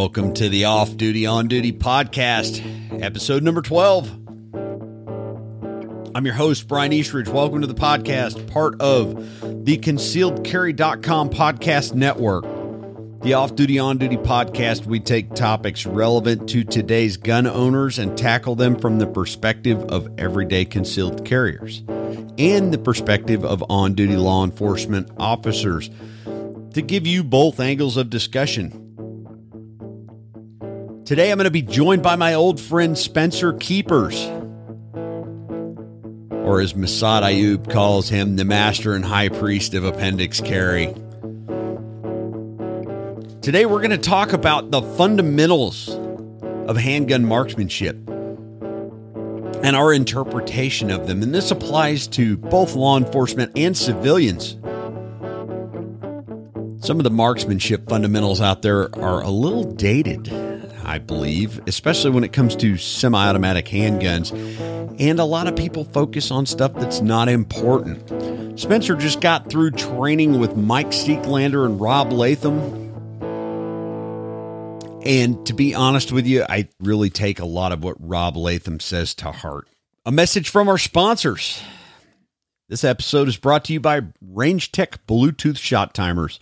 Welcome to the Off Duty On Duty podcast, episode number 12. I'm your host, Bryan Eastridge. Welcome to the podcast, part of the concealedcarry.com podcast network. The Off Duty On Duty podcast, we take topics relevant to today's gun owners and tackle them from the perspective of everyday concealed carriers and the perspective of on duty law enforcement officers to give you both angles of discussion. Today, I'm going to be joined by my old friend Spencer Keepers, or as Massad Ayoob calls him, the master and high priest of appendix carry. Today, we're going to talk about the fundamentals of handgun marksmanship and our interpretation of them. And this applies to both law enforcement and civilians. Some of the marksmanship fundamentals out there are a little dated. I believe, especially when it comes to semi automatic handguns. And a lot of people focus on stuff that's not important. Spencer just got through training with Mike Seeklander and Rob Latham. And to be honest with you, I really take a lot of what Rob Latham says to heart. A message from our sponsors. This episode is brought to you by Range Tech Bluetooth Shot Timers.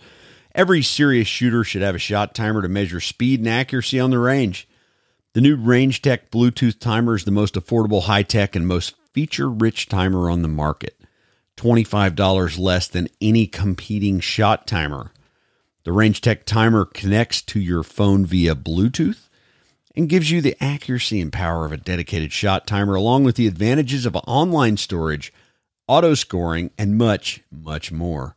Every serious shooter should have a shot timer to measure speed and accuracy on the range. The new Range Tech Bluetooth timer is the most affordable, high tech, and most feature rich timer on the market. $25 less than any competing shot timer. The Range Tech timer connects to your phone via Bluetooth and gives you the accuracy and power of a dedicated shot timer, along with the advantages of online storage, auto scoring, and much, much more.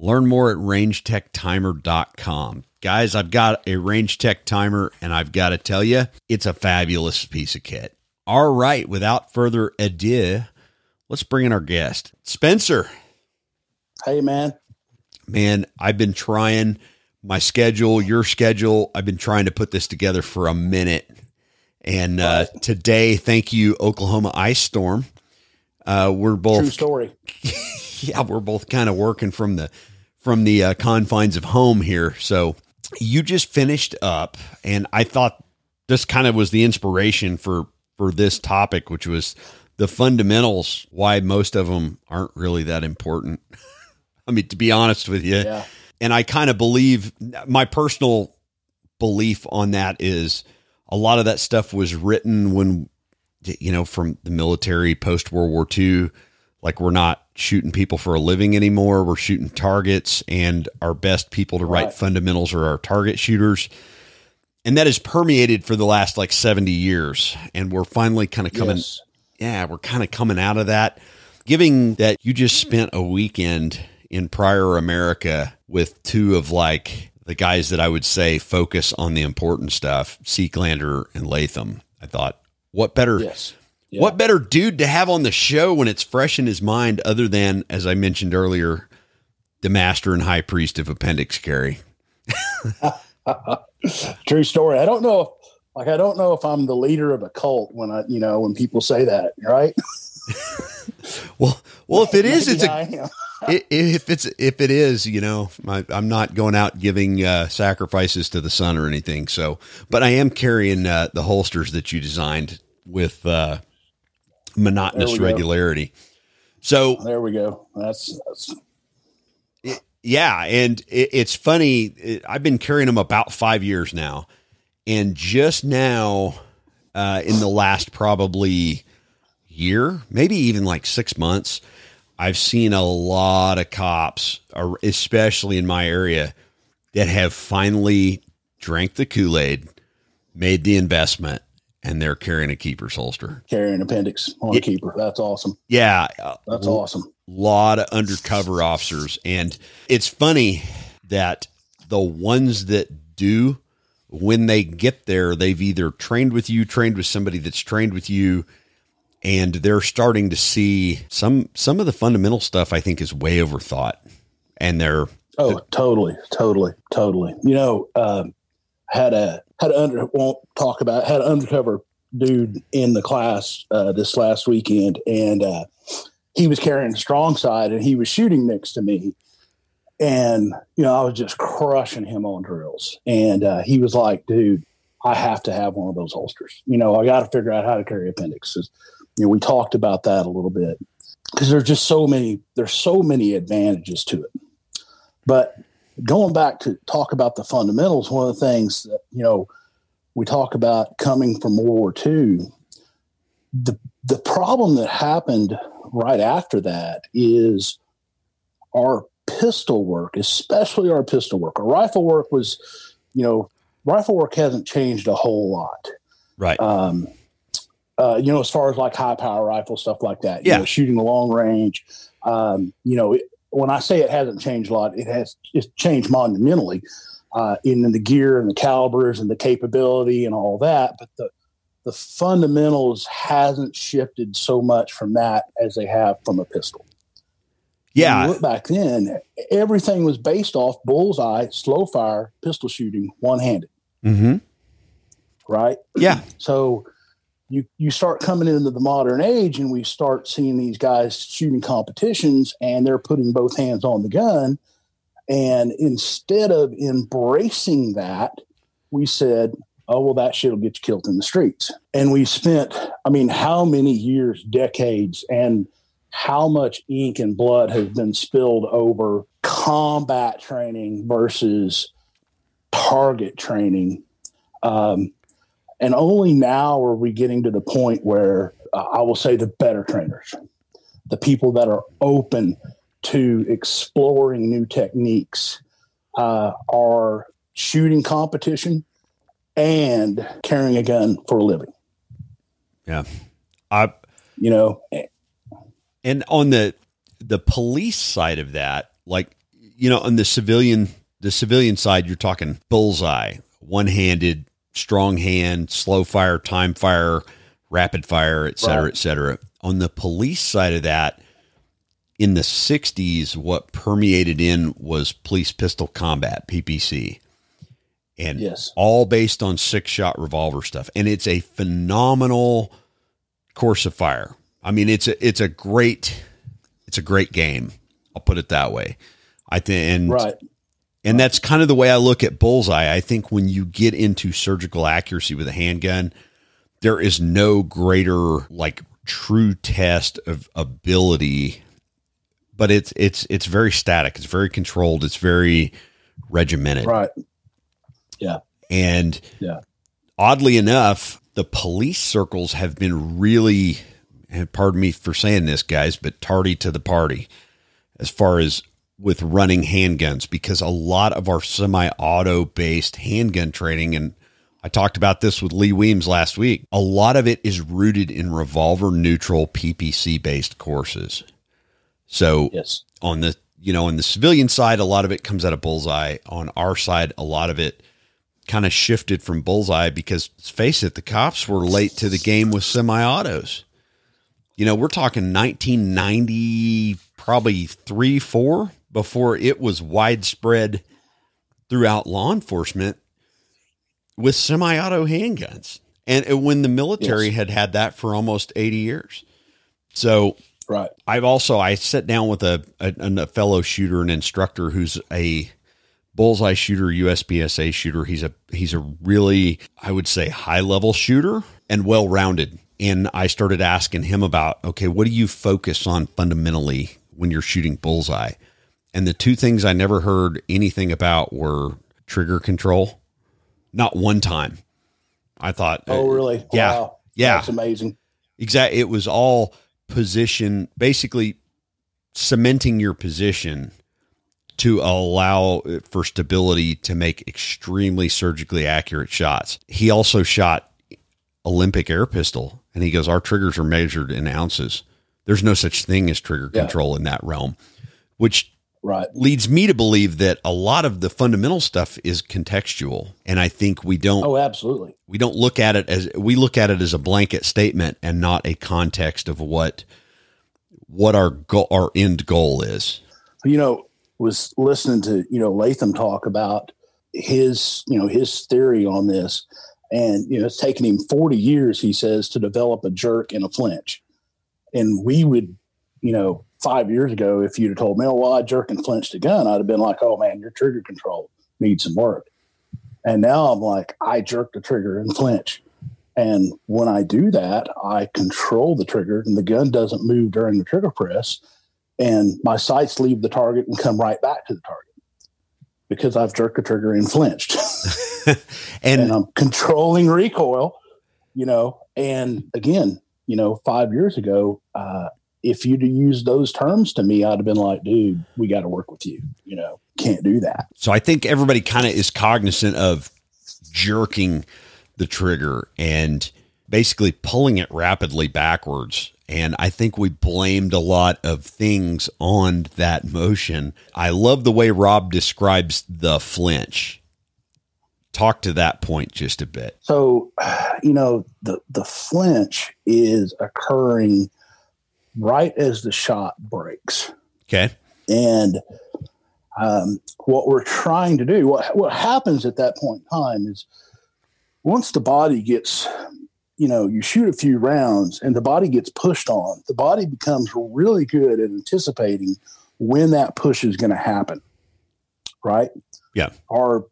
Learn more at rangetechtimer.com. Guys, I've got a Range Tech timer, and I've got to tell you, it's a fabulous piece of kit. All right, without further ado, let's bring in our guest, Spencer. Hey, man. Man, I've been trying my schedule, your schedule. I've been trying to put this together for a minute. And uh, today, thank you, Oklahoma Ice Storm. Uh, we're both true story. yeah, we're both kind of working from the from the uh, confines of home here. So you just finished up, and I thought this kind of was the inspiration for for this topic, which was the fundamentals. Why most of them aren't really that important. I mean, to be honest with you, Yeah. and I kind of believe my personal belief on that is a lot of that stuff was written when you know from the military post World War II. Like we're not shooting people for a living anymore. We're shooting targets, and our best people to write Right. fundamentals are our target shooters. And that has permeated for the last like 70 years. And we're finally kind of coming, Yes. yeah, we're kind of coming out of that. Giving that you just spent a weekend in prior America with two of like the guys that I would say focus on the important stuff, Seeklander and Latham. I thought, what better Yes. Yeah. what better dude to have on the show when it's fresh in his mind other than, as I mentioned earlier, the master and high priest of appendix carry? True story. I don't know if, like, I don't know if I'm the leader of a cult when I, you know, when people say that, right? Well, well, if it is, it's a am. if it's if it is, you know, I, I'm not going out giving uh, sacrifices to the sun or anything. So, but I am carrying uh, the holsters that you designed with uh, monotonous we go. regularity. So There we go. That's, that's Yeah, and it, it's funny. It, I've been carrying them about five years now, and just now, uh, in the last probably year, maybe even like six months, I've seen a lot of cops, uh, especially in my area, that have finally drank the Kool Aid, made the investment, and they're carrying a Keepers holster. carrying appendix on a keeper. That's awesome. Yeah, uh, That's awesome. lot of undercover officers and it's funny that the ones that do when they get there they've either trained with you trained with somebody that's trained with you and they're starting to see some some of the fundamental stuff i think is way overthought and they're Oh, totally, totally, totally. You know, um, had a had under won't talk about had an undercover dude in the class uh, this last weekend, and uh, he was carrying a strong side, and he was shooting next to me, and you know, I was just crushing him on drills. And uh, he was like, "Dude, I have to have one of those holsters. You know, I got to figure out how to carry appendix." You know, we talked about that a little bit because there's just so many. There's so many advantages to it. But going back to talk about the fundamentals, one of the things that you know we talk about coming from World War II, the the problem that happened right after that is our pistol work, especially our pistol work. Our rifle work was, you know, rifle work hasn't changed a whole lot. Right. Um, uh, you know, as far as like high power rifle stuff like that, yeah, you know, shooting the long range. Um, you know, it, when I say it hasn't changed a lot, it has it's changed monumentally uh, in, in the gear and the calibers and the capability and all that. But the the fundamentals hasn't shifted so much from that as they have from a pistol. Yeah. look back then, everything was based off bullseye, slow fire, pistol shooting, one handed. Mm-hmm. Right. Yeah. So you you start coming into the modern age, and we start seeing these guys shooting competitions, and they're putting both hands on the gun. And instead of embracing that, we said, oh, well, that shit will get you killed in the streets. And we spent, I mean, how many years, decades, and how much ink and blood has been spilled over combat training versus target training. Um, and only now are we getting to the point where uh, I will say the better trainers, the people that are open to exploring new techniques, uh, are shooting competition and carrying a gun for a living. Yeah. I, you know, and on the the police side of that, like you know, on the civilian the civilian side, you're talking bullseye, one handed, strong hand, slow fire, time fire, rapid fire, et cetera, right. et cetera. On the police side of that, in the 60s, what permeated in was police pistol combat, PPC. And yes. all based on six shot revolver stuff. And it's a phenomenal course of fire. I mean, it's a it's a great it's a great game. I'll put it that way. I think and right. And that's kind of the way I look at bullseye. I think when you get into surgical accuracy with a handgun, there is no greater like true test of ability, but it's it's it's very static. It's very controlled. It's very regimented. Right. Yeah. And yeah. Oddly enough, the police circles have been really and pardon me for saying this, guys, but tardy to the party as far as with running handguns because a lot of our semi auto based handgun training, and I talked about this with Lee Weems last week, a lot of it is rooted in revolver neutral PPC based courses. So, yes. on the you know, on the civilian side, a lot of it comes out of bullseye. On our side, a lot of it kind of shifted from bullseye because let's face it, the cops were late to the game with semi autos you know, we're talking 1990, probably three, four, before it was widespread throughout law enforcement with semi auto handguns. And when the military yes. had had that for almost 80 years. So, right. I've also, I sat down with a, a, a fellow shooter, an instructor who's a bullseye shooter, USPSA shooter. He's a, he's a really, I would say, high level shooter and well rounded and I started asking him about, okay, what do you focus on fundamentally when you're shooting bullseye? And the two things I never heard anything about were trigger control. Not one time. I thought, oh, uh, really? Yeah. Wow. Yeah. That's amazing. Exactly. It was all position, basically cementing your position to allow uh, for stability to make extremely surgically accurate shots. He also shot Olympic air pistol and he goes, Our triggers are measured in ounces. There's no such thing as trigger yeah. control in that realm, which right. leads me to believe that a lot of the fundamental stuff is contextual. And I think we don't Oh, absolutely. We don't look at it as we look at it as a blanket statement and not a context of what what our goal our end goal is. You know, was listening to, you know, Latham talk about his, you know, his theory on this and you know, it's taken him 40 years, he says, to develop a jerk and a flinch. And we would you know, five years ago, if you'd have told me, oh, well, I jerk and flinched a gun, I'd have been like, oh man, your trigger control needs some work. And now I'm like, I jerk the trigger and flinch. And when I do that, I control the trigger and the gun doesn't move during the trigger press. And my sights leave the target and come right back to the target because I've jerked the trigger and flinched. and, and I'm controlling recoil, you know. And again, you know, five years ago, uh, if you'd used those terms to me, I'd have been like, dude, we got to work with you. You know, can't do that. So I think everybody kind of is cognizant of jerking the trigger and basically pulling it rapidly backwards. And I think we blamed a lot of things on that motion. I love the way Rob describes the flinch. Talk to that point just a bit. So, you know, the the flinch is occurring right as the shot breaks. Okay. And um, what we're trying to do, what, what happens at that point in time is once the body gets, you know, you shoot a few rounds and the body gets pushed on, the body becomes really good at anticipating when that push is going to happen. Right. Yeah. Our,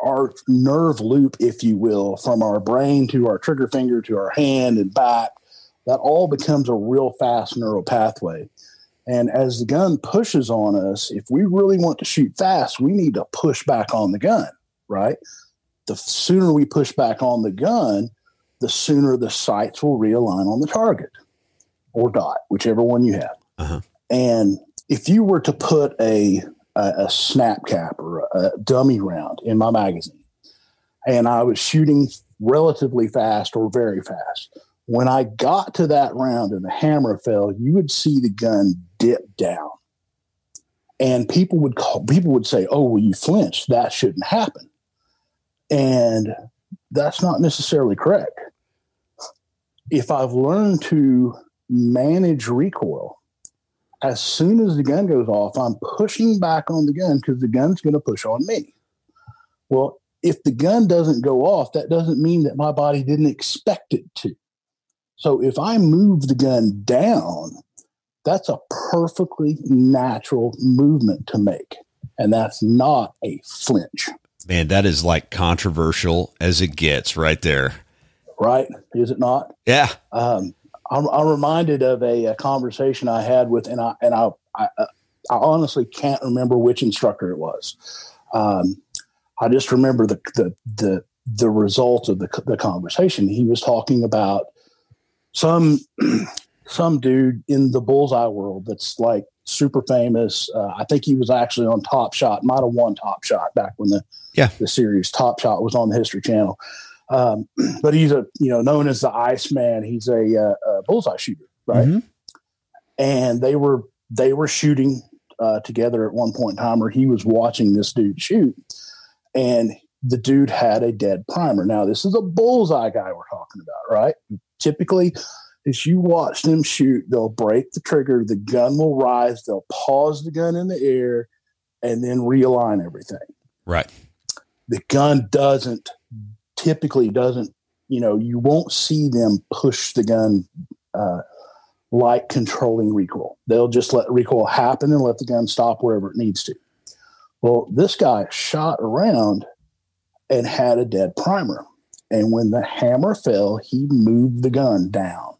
our nerve loop, if you will, from our brain to our trigger finger to our hand and back that all becomes a real fast neural pathway. And as the gun pushes on us, if we really want to shoot fast, we need to push back on the gun, right? The sooner we push back on the gun, the sooner the sights will realign on the target or dot, whichever one you have. Uh-huh. And if you were to put a, a, a snap cap or a, a dummy round in my magazine, and I was shooting relatively fast or very fast, when I got to that round and the hammer fell, you would see the gun dip down. And people would call, people would say, "Oh, well, you flinched. That shouldn't happen." And that's not necessarily correct. If I've learned to manage recoil, as soon as the gun goes off, I'm pushing back on the gun because the gun's going to push on me. Well, if the gun doesn't go off, that doesn't mean that my body didn't expect it to. So if I move the gun down, that's a perfectly natural movement to make. And that's not a flinch. Man, that is like controversial as it gets right there. Right? Is it not? Yeah. Um, I'm, I'm, reminded of a, a, conversation I had with, and I, and I, I, I honestly can't remember which instructor it was. Um, I just remember the, the, the, the result of the, the conversation. He was talking about some some dude in the bullseye world that's like super famous. Uh, I think he was actually on Top Shot, might have won Top Shot back when the yeah the series Top Shot was on the History Channel. Um, but he's a you know known as the Iceman. He's a, uh, a bullseye shooter, right? Mm-hmm. And they were they were shooting uh, together at one point in time, where he was watching this dude shoot, and the dude had a dead primer. Now this is a bullseye guy we're talking about, right? Typically as you watch them shoot, they'll break the trigger, the gun will rise, they'll pause the gun in the air, and then realign everything. Right. The gun doesn't typically doesn't, you know, you won't see them push the gun uh, like controlling recoil. They'll just let recoil happen and let the gun stop wherever it needs to. Well, this guy shot around and had a dead primer. And when the hammer fell, he moved the gun down.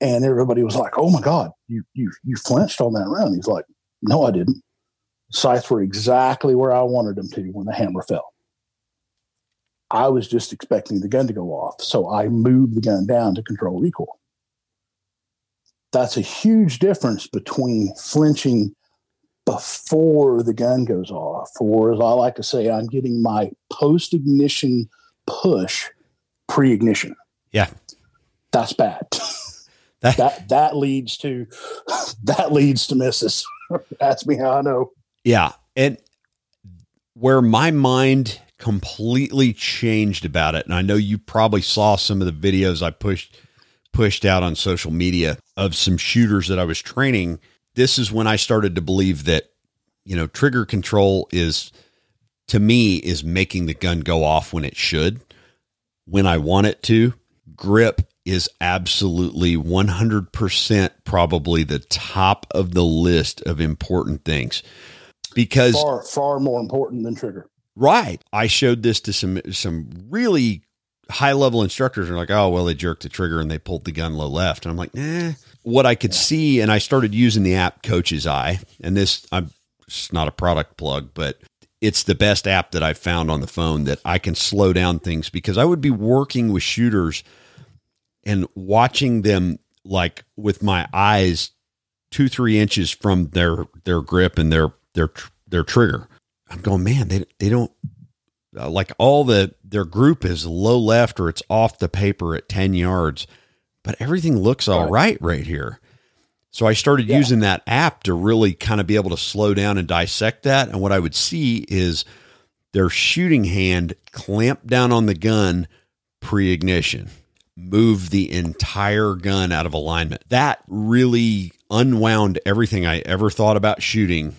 And everybody was like, "Oh my God, you you you flinched on that round." He's like, "No, I didn't. Sights were exactly where I wanted them to when the hammer fell. I was just expecting the gun to go off, so I moved the gun down to control recoil." That's a huge difference between flinching before the gun goes off, or as I like to say, I'm getting my post ignition push pre-ignition. Yeah. That's bad. That, that that leads to that leads to misses. That's me how I know. Yeah. And where my mind completely changed about it, and I know you probably saw some of the videos I pushed pushed out on social media of some shooters that I was training. This is when I started to believe that, you know, trigger control is to me is making the gun go off when it should, when I want it to. Grip is absolutely 100% probably the top of the list of important things because far far more important than trigger. Right. I showed this to some some really high level instructors are like, oh well, they jerked the trigger and they pulled the gun low left, and I'm like, nah. What I could yeah. see, and I started using the app Coach's Eye, and this I'm it's not a product plug, but it's the best app that I've found on the phone that I can slow down things because I would be working with shooters and watching them like with my eyes two three inches from their their grip and their their their trigger. I'm going, man, they they don't uh, like all the their group is low left or it's off the paper at 10 yards, but everything looks all right right, right here. So I started yeah. using that app to really kind of be able to slow down and dissect that. And what I would see is their shooting hand clamp down on the gun pre ignition, move the entire gun out of alignment. That really unwound everything I ever thought about shooting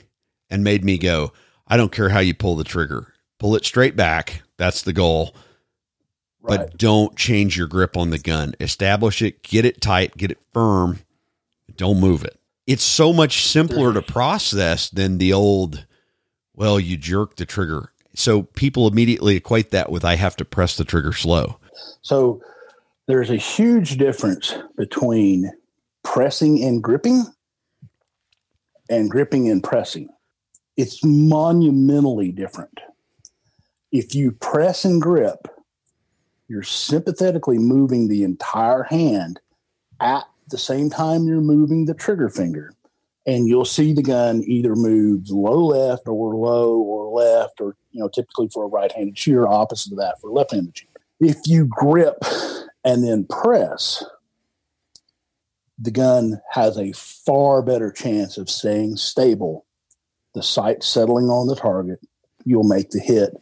and made me go, I don't care how you pull the trigger, pull it straight back. That's the goal. Right. But don't change your grip on the gun. Establish it, get it tight, get it firm, don't move it. It's so much simpler to process than the old, well, you jerk the trigger. So people immediately equate that with I have to press the trigger slow. So there's a huge difference between pressing and gripping and gripping and pressing. It's monumentally different. If you press and grip, you're sympathetically moving the entire hand at the same time you're moving the trigger finger. And you'll see the gun either moves low left or low or left, or, you know, typically for a right handed shooter, opposite of that for a left handed shooter. If you grip and then press, the gun has a far better chance of staying stable, the sight settling on the target. You'll make the hit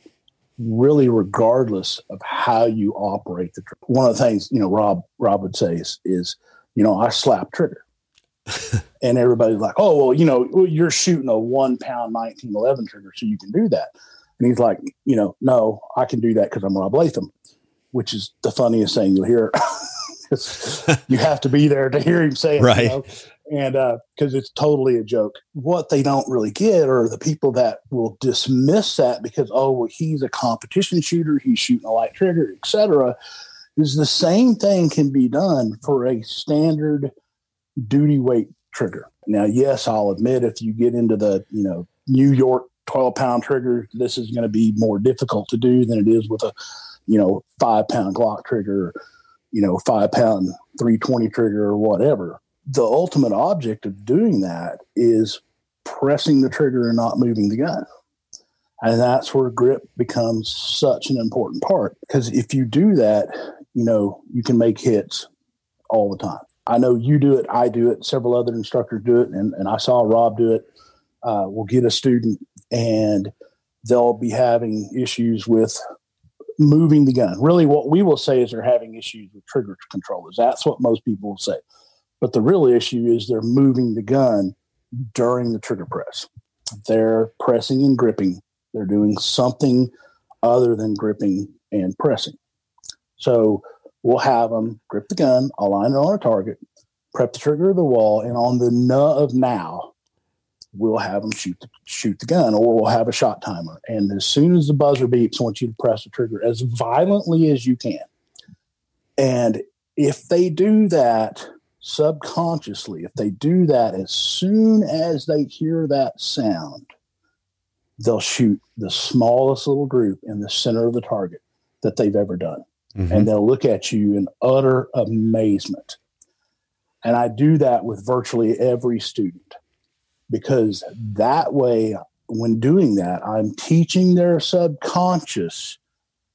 really regardless of how you operate the one of the things you know rob rob would say is, is you know, I slap trigger. and everybody's like, oh, well, you know, you're shooting a one pound 1911 trigger, so you can do that. And he's like, you know, no, I can do that because I'm Rob Latham, which is the funniest thing you'll hear. you have to be there to hear him say it. Right. You know? And because uh, it's totally a joke. What they don't really get are the people that will dismiss that because, oh, well, he's a competition shooter, he's shooting a light trigger, etc is the same thing can be done for a standard duty weight trigger. Now, yes, I'll admit if you get into the, you know, New York 12 pound trigger, this is going to be more difficult to do than it is with a, you know, five pound Glock trigger, you know, five pound 320 trigger or whatever. The ultimate object of doing that is pressing the trigger and not moving the gun. And that's where grip becomes such an important part. Because if you do that, you know, you can make hits all the time. I know you do it, I do it, several other instructors do it, and, and I saw Rob do it. Uh, we'll get a student and they'll be having issues with moving the gun. Really, what we will say is they're having issues with trigger controllers. That's what most people will say. But the real issue is they're moving the gun during the trigger press. They're pressing and gripping they're doing something other than gripping and pressing. So we'll have them grip the gun, align it on a target, prep the trigger of the wall, and on the n of now, we'll have them shoot the, shoot the gun, or we'll have a shot timer. And as soon as the buzzer beeps, I want you to press the trigger as violently as you can. And if they do that subconsciously, if they do that as soon as they hear that sound, they'll shoot the smallest little group in the center of the target that they've ever done. Mm-hmm. And they'll look at you in utter amazement. And I do that with virtually every student because that way, when doing that, I'm teaching their subconscious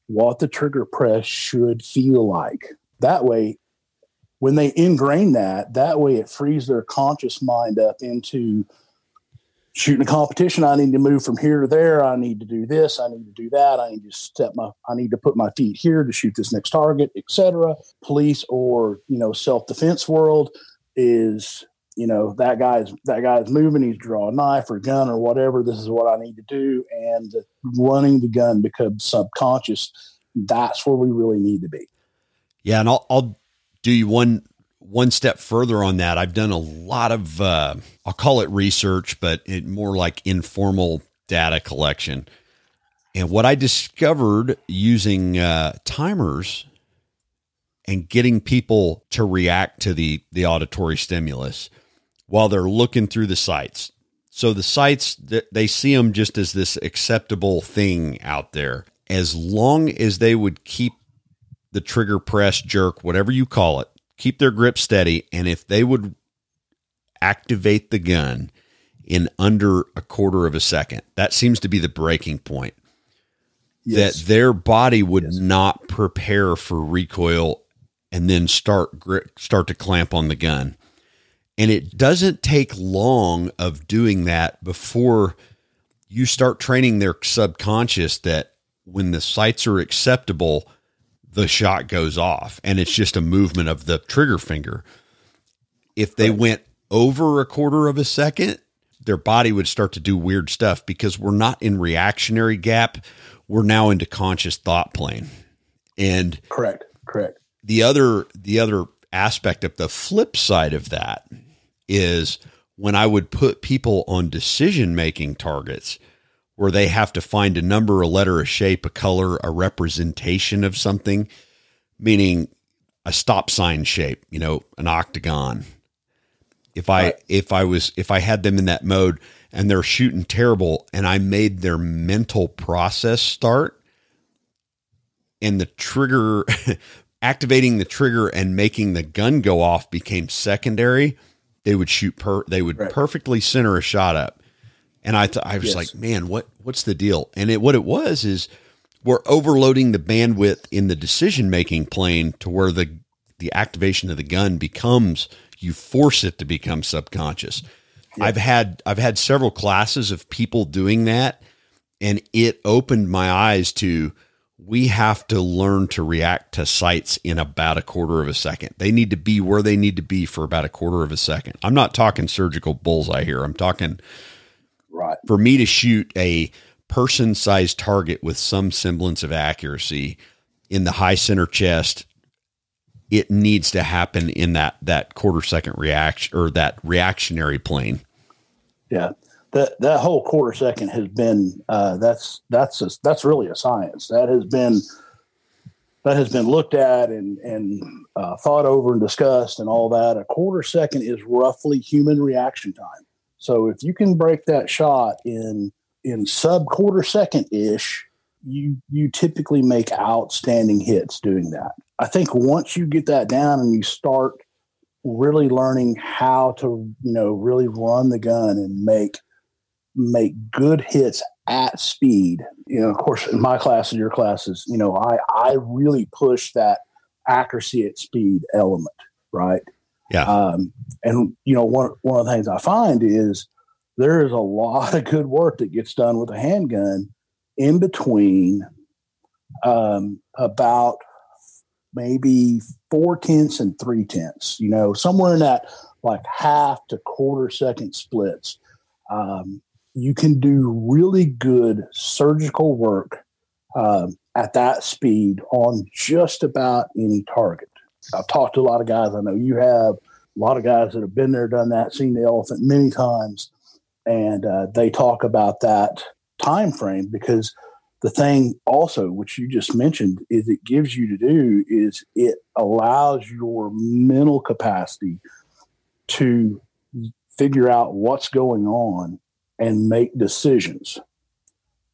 what the trigger press should feel like. That way, when they ingrain that, that way it frees their conscious mind up into shooting a competition, I need to move from here to there. I need to do this. I need to do that. I need to step my. I need to put my feet here to shoot this next target, etc. Police or you know self defense world is you know that guy's that guy's moving. He's draw a knife or gun or whatever. This is what I need to do, and running the gun becomes subconscious. That's where we really need to be. Yeah, and I'll, I'll do you one one step further on that. I've done a lot of uh, I'll call it research, but it more like informal data collection. And what I discovered using uh, timers and getting people to react to the the auditory stimulus while they're looking through the sights. So the sights they see them just as this acceptable thing out there. As long as they would keep the trigger press jerk, whatever you call it, keep their grip steady, and if they would activate the gun in under a quarter of a second, that seems to be the breaking point. Yes. That their body would yes. not prepare for recoil and then start start to clamp on the gun. And it doesn't take long of doing that before you start training their subconscious that when the sights are acceptable, the shot goes off and it's just a movement of the trigger finger. If they went over a quarter of a second, their body would start to do weird stuff because we're not in reactionary gap. We're now into conscious thought plane. And correct, correct. The other the other aspect of the flip side of that is when I would put people on decision making targets where they have to find a number, a letter, a shape, a color, a representation of something, meaning a stop sign shape, you know, an octagon. If I right. if I was if I had them in that mode and they're shooting terrible and I made their mental process start and the trigger activating the trigger and making the gun go off became secondary, they would shoot per they would right. perfectly center a shot up. And I th- I was yes. like, man, what what's the deal? And it what it was is we're overloading the bandwidth in the decision making plane to where the the activation of the gun becomes you force it to become subconscious. Yeah. I've had I've had several classes of people doing that and it opened my eyes to we have to learn to react to sights in about a quarter of a second. They need to be where they need to be for about a quarter of a second. I'm not talking surgical bullseye here. I'm talking right. For me to shoot a person sized target with some semblance of accuracy in the high center chest, it needs to happen in that that quarter second reaction or that reactionary plane. Yeah that that whole quarter second has been uh, that's that's a, that's really a science that has been that has been looked at and and uh, thought over and discussed and all that. A quarter second is roughly human reaction time. So if you can break that shot in in sub quarter second ish, you you typically make outstanding hits doing that. I think once you get that down and you start really learning how to you know really run the gun and make make good hits at speed. You know, of course, in my class and your classes, you know, I I really push that accuracy at speed element, right? Yeah. Um, and you know, one one of the things I find is there is a lot of good work that gets done with a handgun in between um, about maybe four tenths and three tenths. You know, somewhere in that like half to quarter second splits. Um, you can do really good surgical work um, at that speed on just about any target. I've talked to a lot of guys. I know you have a lot of guys that have been there, done that, seen the elephant many times, and uh, they talk about that time frame because the thing also which you just mentioned is it gives you to do is it allows your mental capacity to figure out what's going on and make decisions.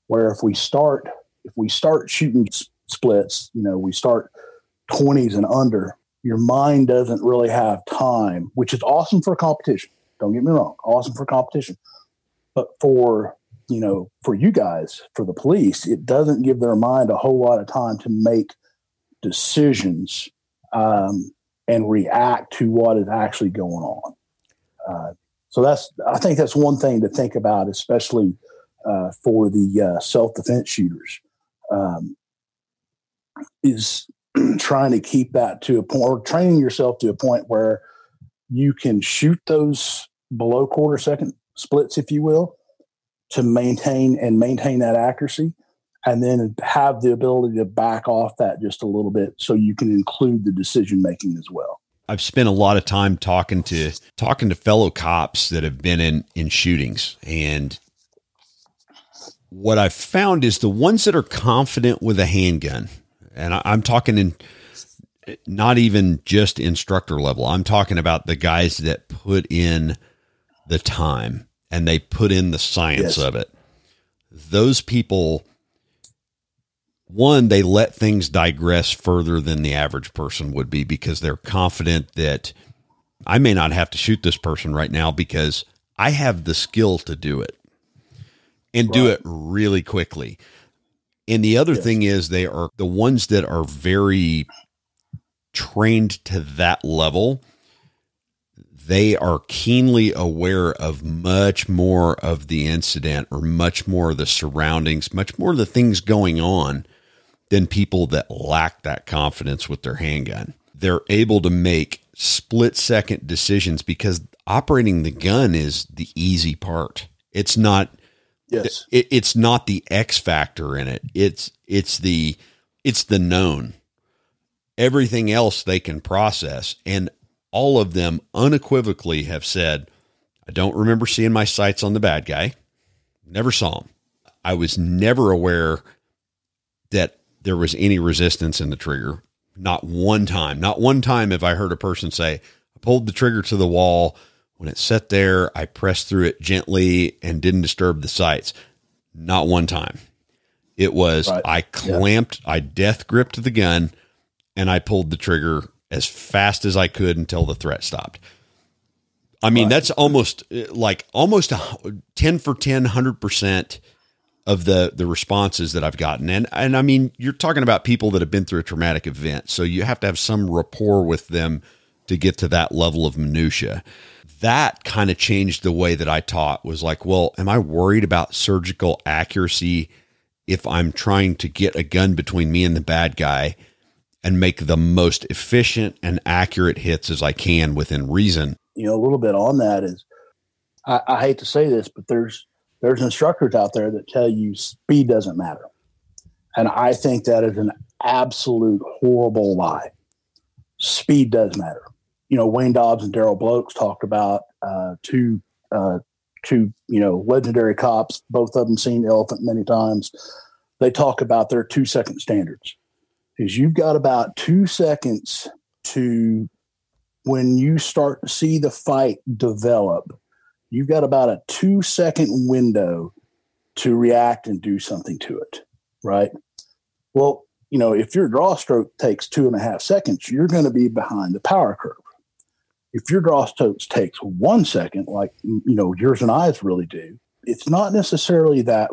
Where if we start if we start shooting splits, you know, we start 20s and under, your mind doesn't really have time, which is awesome for competition. Don't get me wrong, awesome for competition. But for, you know, for you guys, for the police, it doesn't give their mind a whole lot of time to make decisions um, and react to what is actually going on. Uh, so that's I think that's one thing to think about, especially uh, for the uh, self defense shooters, um, is trying to keep that to a point or training yourself to a point where you can shoot those below quarter second splits, if you will, to maintain and maintain that accuracy. and then have the ability to back off that just a little bit so you can include the decision making as well. I've spent a lot of time talking to talking to fellow cops that have been in in shootings and what I've found is the ones that are confident with a handgun, and I, I'm talking in not even just instructor level. I'm talking about the guys that put in the time and they put in the science yes. of it. Those people, one, they let things digress further than the average person would be because they're confident that I may not have to shoot this person right now because I have the skill to do it and right. do it really quickly. And the other yes. thing is, they are the ones that are very trained to that level. They are keenly aware of much more of the incident or much more of the surroundings, much more of the things going on than people that lack that confidence with their handgun. They're able to make split second decisions because operating the gun is the easy part. It's not Yes. It, it's not the X factor in it. It's it's the it's the known. Everything else they can process and all of them unequivocally have said, I don't remember seeing my sights on the bad guy. Never saw him. I was never aware that there was any resistance in the trigger. Not one time. Not one time have I heard a person say, I pulled the trigger to the wall when it sat there, I pressed through it gently and didn't disturb the sights. Not one time. It was right. I clamped, yeah. I death gripped the gun, and I pulled the trigger as fast as I could until the threat stopped. I mean, right. that's almost eh, like almost a 10 for 10, 100% of the, the responses that I've gotten. And, and I mean, you're talking about people that have been through a traumatic event. So you have to have some rapport with them to get to that level of minutia that kind of changed the way that I taught was like, well, am I worried about surgical accuracy if I'm trying to get a gun between me and the bad guy and make the most efficient and accurate hits as I can within reason? You know, a little bit on that is I, I hate to say this, but there's there's instructors out there that tell you speed doesn't matter. And I think that is an absolute horrible lie. Speed does matter you know, Wayne Dobbs and Darryl Bolke talked about uh, two uh, two you know legendary cops, both of them seen elephant many times. They talk about their two second standards. Is you've got about two seconds to when you start to see the fight develop. You've got about a two second window to react and do something to it, right? Well, you know, if your draw stroke takes two and a half seconds, you're going to be behind the power curve if your draw strokes takes one second, like you know yours and I's really do, it's not necessarily that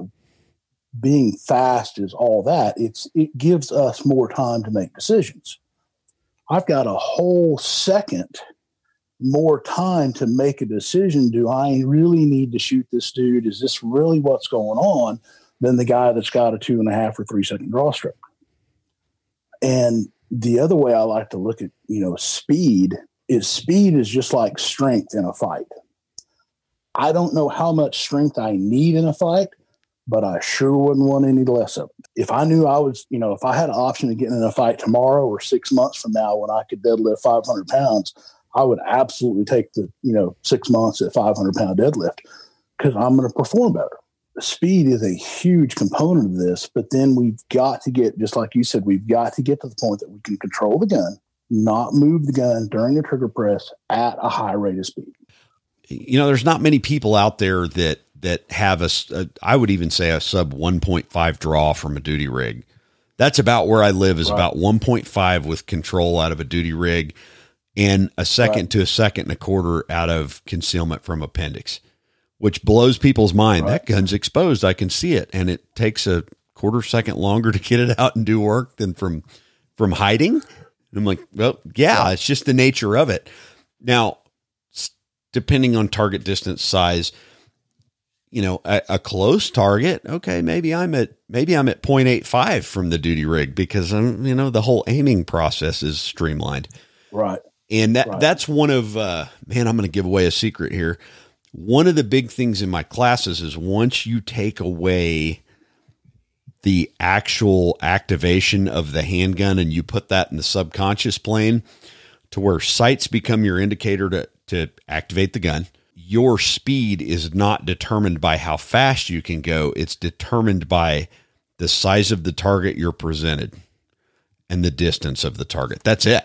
being fast is all that. It's it gives us more time to make decisions. I've got a whole second more time to make a decision. Do I really need to shoot this dude? Is this really what's going on? Than the guy that's got a two and a half or three second draw stroke. And the other way I like to look at, you know, speed is speed is just like strength in a fight. I don't know how much strength I need in a fight, but I sure wouldn't want any less of it. If I knew I was, you know, if I had an option to get in a fight tomorrow or six months from now when I could deadlift 500 pounds, I would absolutely take the, you know, six months at 500 pound deadlift because I'm going to perform better. Speed is a huge component of this, but then we've got to get, just like you said, we've got to get to the point that we can control the gun not move the gun during a trigger press at a high rate of speed. You know, there's not many people out there that that have a, a I would even say a sub 1.5 draw from a duty rig. That's about where I live is right. about 1.5 with control out of a duty rig and a second right. to a second and a quarter out of concealment from appendix, which blows people's mind. Right. That gun's exposed. I can see it. And it takes a quarter second longer to get it out and do work than from from hiding. And I'm like, well, yeah, it's just the nature of it. Now, depending on target distance size, you know, a, a, close target, okay, maybe I'm at maybe I'm at 0.85 from the duty rig because I'm, you know, the whole aiming process is streamlined. Right. And that right. that's one of uh man, I'm going to give away a secret here. One of the big things in my classes is once you take away the actual activation of the handgun and you put that in the subconscious plane to where sights become your indicator to, to activate the gun. Your speed is not determined by how fast you can go, it's determined by the size of the target you're presented and the distance of the target. That's it.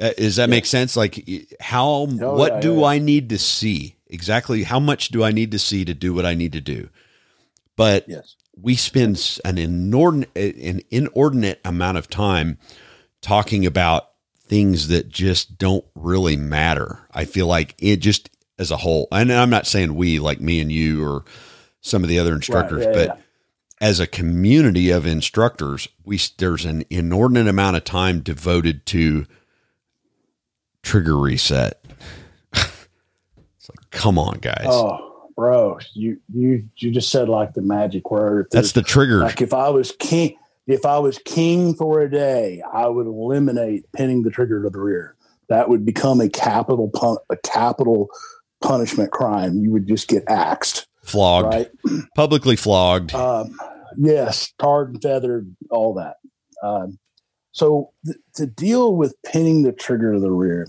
Uh, does that yeah. make sense? Like, how, oh, what yeah, do yeah. I need to see? Exactly how much do I need to see to do what I need to do? But yes. We spend an inordinate, an inordinate amount of time talking about things that just don't really matter. I feel like it just as a whole, and I'm not saying we like me and you or some of the other instructors, right, but as a community of instructors, we there's an inordinate amount of time devoted to trigger reset. it's like, come on, guys. Oh, bro, you you you just said like the magic word. That's the trigger. Like if I was king, if I was king for a day, I would eliminate pinning the trigger to the rear. That would become a capital pun- a capital punishment crime. You would just get axed, flogged, right? publicly flogged. Um, yes, tarred and feathered, all that. Um, so th- to deal with pinning the trigger to the rear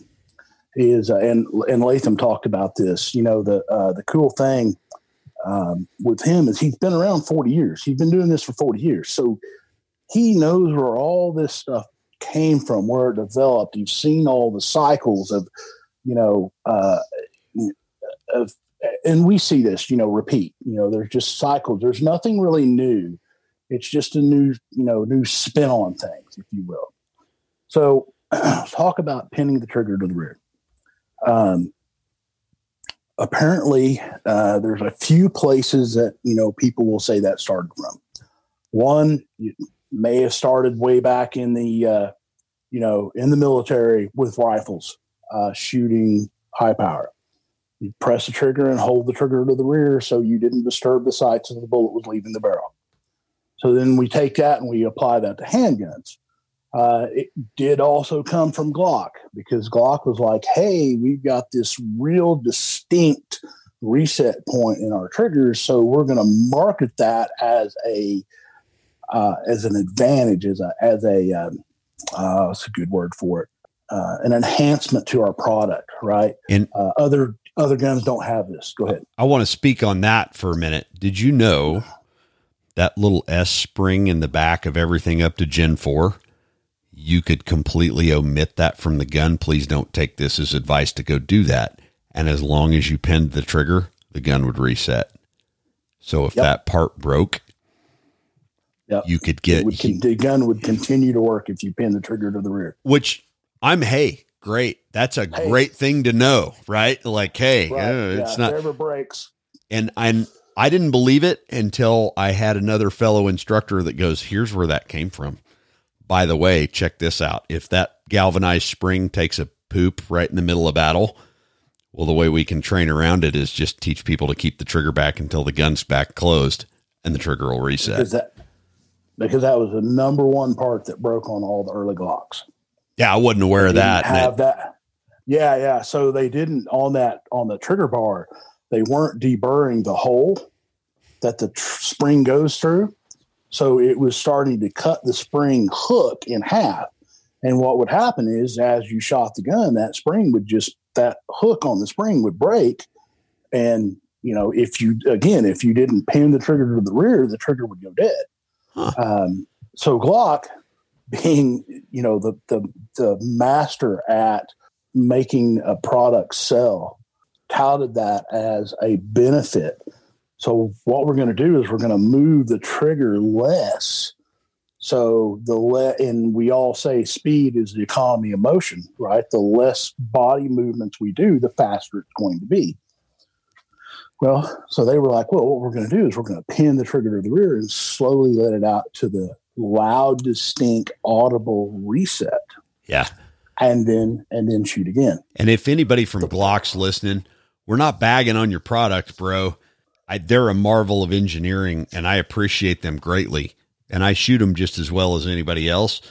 is, uh, and and Latham talked about this. You know, the uh, the cool thing um, with him is he's been around forty years. He's been doing this for forty years, so he knows where all this stuff came from, where it developed. You've seen all the cycles of, you know, uh, of, and we see this, you know, repeat. You know, there's just cycles. There's nothing really new it's just a new, you know, new spin on things, if you will. So, talk about pinning the trigger to the rear. Um, apparently, uh, there's a few places that you know people will say that started from. One may have started way back in the, uh, you know, in the military with rifles, uh, shooting high power. You press the trigger and hold the trigger to the rear so you didn't disturb the sights as the bullet was leaving the barrel. So then we take that and we apply that to handguns. Uh, it did also come from Glock because Glock was like, hey, we've got this real distinct reset point in our triggers. So we're going to market that as a uh, as an advantage, as a as a um, uh, what's a good word for it? Uh, an enhancement to our product, right? And uh, other other guns don't have this. Go ahead. I want to speak on that for a minute. Did you know that little S spring in the back of everything up to Gen 4, you could completely omit that from the gun. Please don't take this as advice to go do that. And as long as you pinned the trigger, the gun would reset. So if yep. that part broke, yep. you could get con- the gun would continue to work if you pin the trigger to the rear. Which I'm hey, great. That's a hey. great thing to know, right? Like hey, right. uh, it's yeah, not ever breaks. And I'm I didn't believe it until I had another fellow instructor that goes, here's where that came from. By the way, check this out. If that galvanized spring takes a poop right in the middle of battle, well, the way we can train around it is just teach people to keep the trigger back until the gun's back closed and the trigger will reset. Because that, because that was the number one part that broke on all the early Glocks. Yeah, I wasn't aware of that. Have that. Yeah, yeah. So they didn't on that on the trigger bar they weren't deburring the hole that the tr- spring goes through. So it was starting to cut the spring hook in half. And what would happen is, as you shot the gun, that spring would just, that hook on the spring would break. And, you know, if you, again, if you didn't pin the trigger to the rear, the trigger would go dead. Huh. Um, so Glock, being, you know, the, the, the master at making a product sell touted that as a benefit. So what we're going to do is we're going to move the trigger less. So the le- and we all say speed is the economy of motion, right? The less body movements we do, the faster it's going to be. Well, so they were like, well, what we're going to do is we're going to pin the trigger to the rear and slowly let it out to the loud, distinct, audible reset. Yeah. And then and then shoot again. And if anybody from Glock's listening, we're not bagging on your product, bro. I, they're a marvel of engineering and I appreciate them greatly. And I shoot them just as well as anybody else.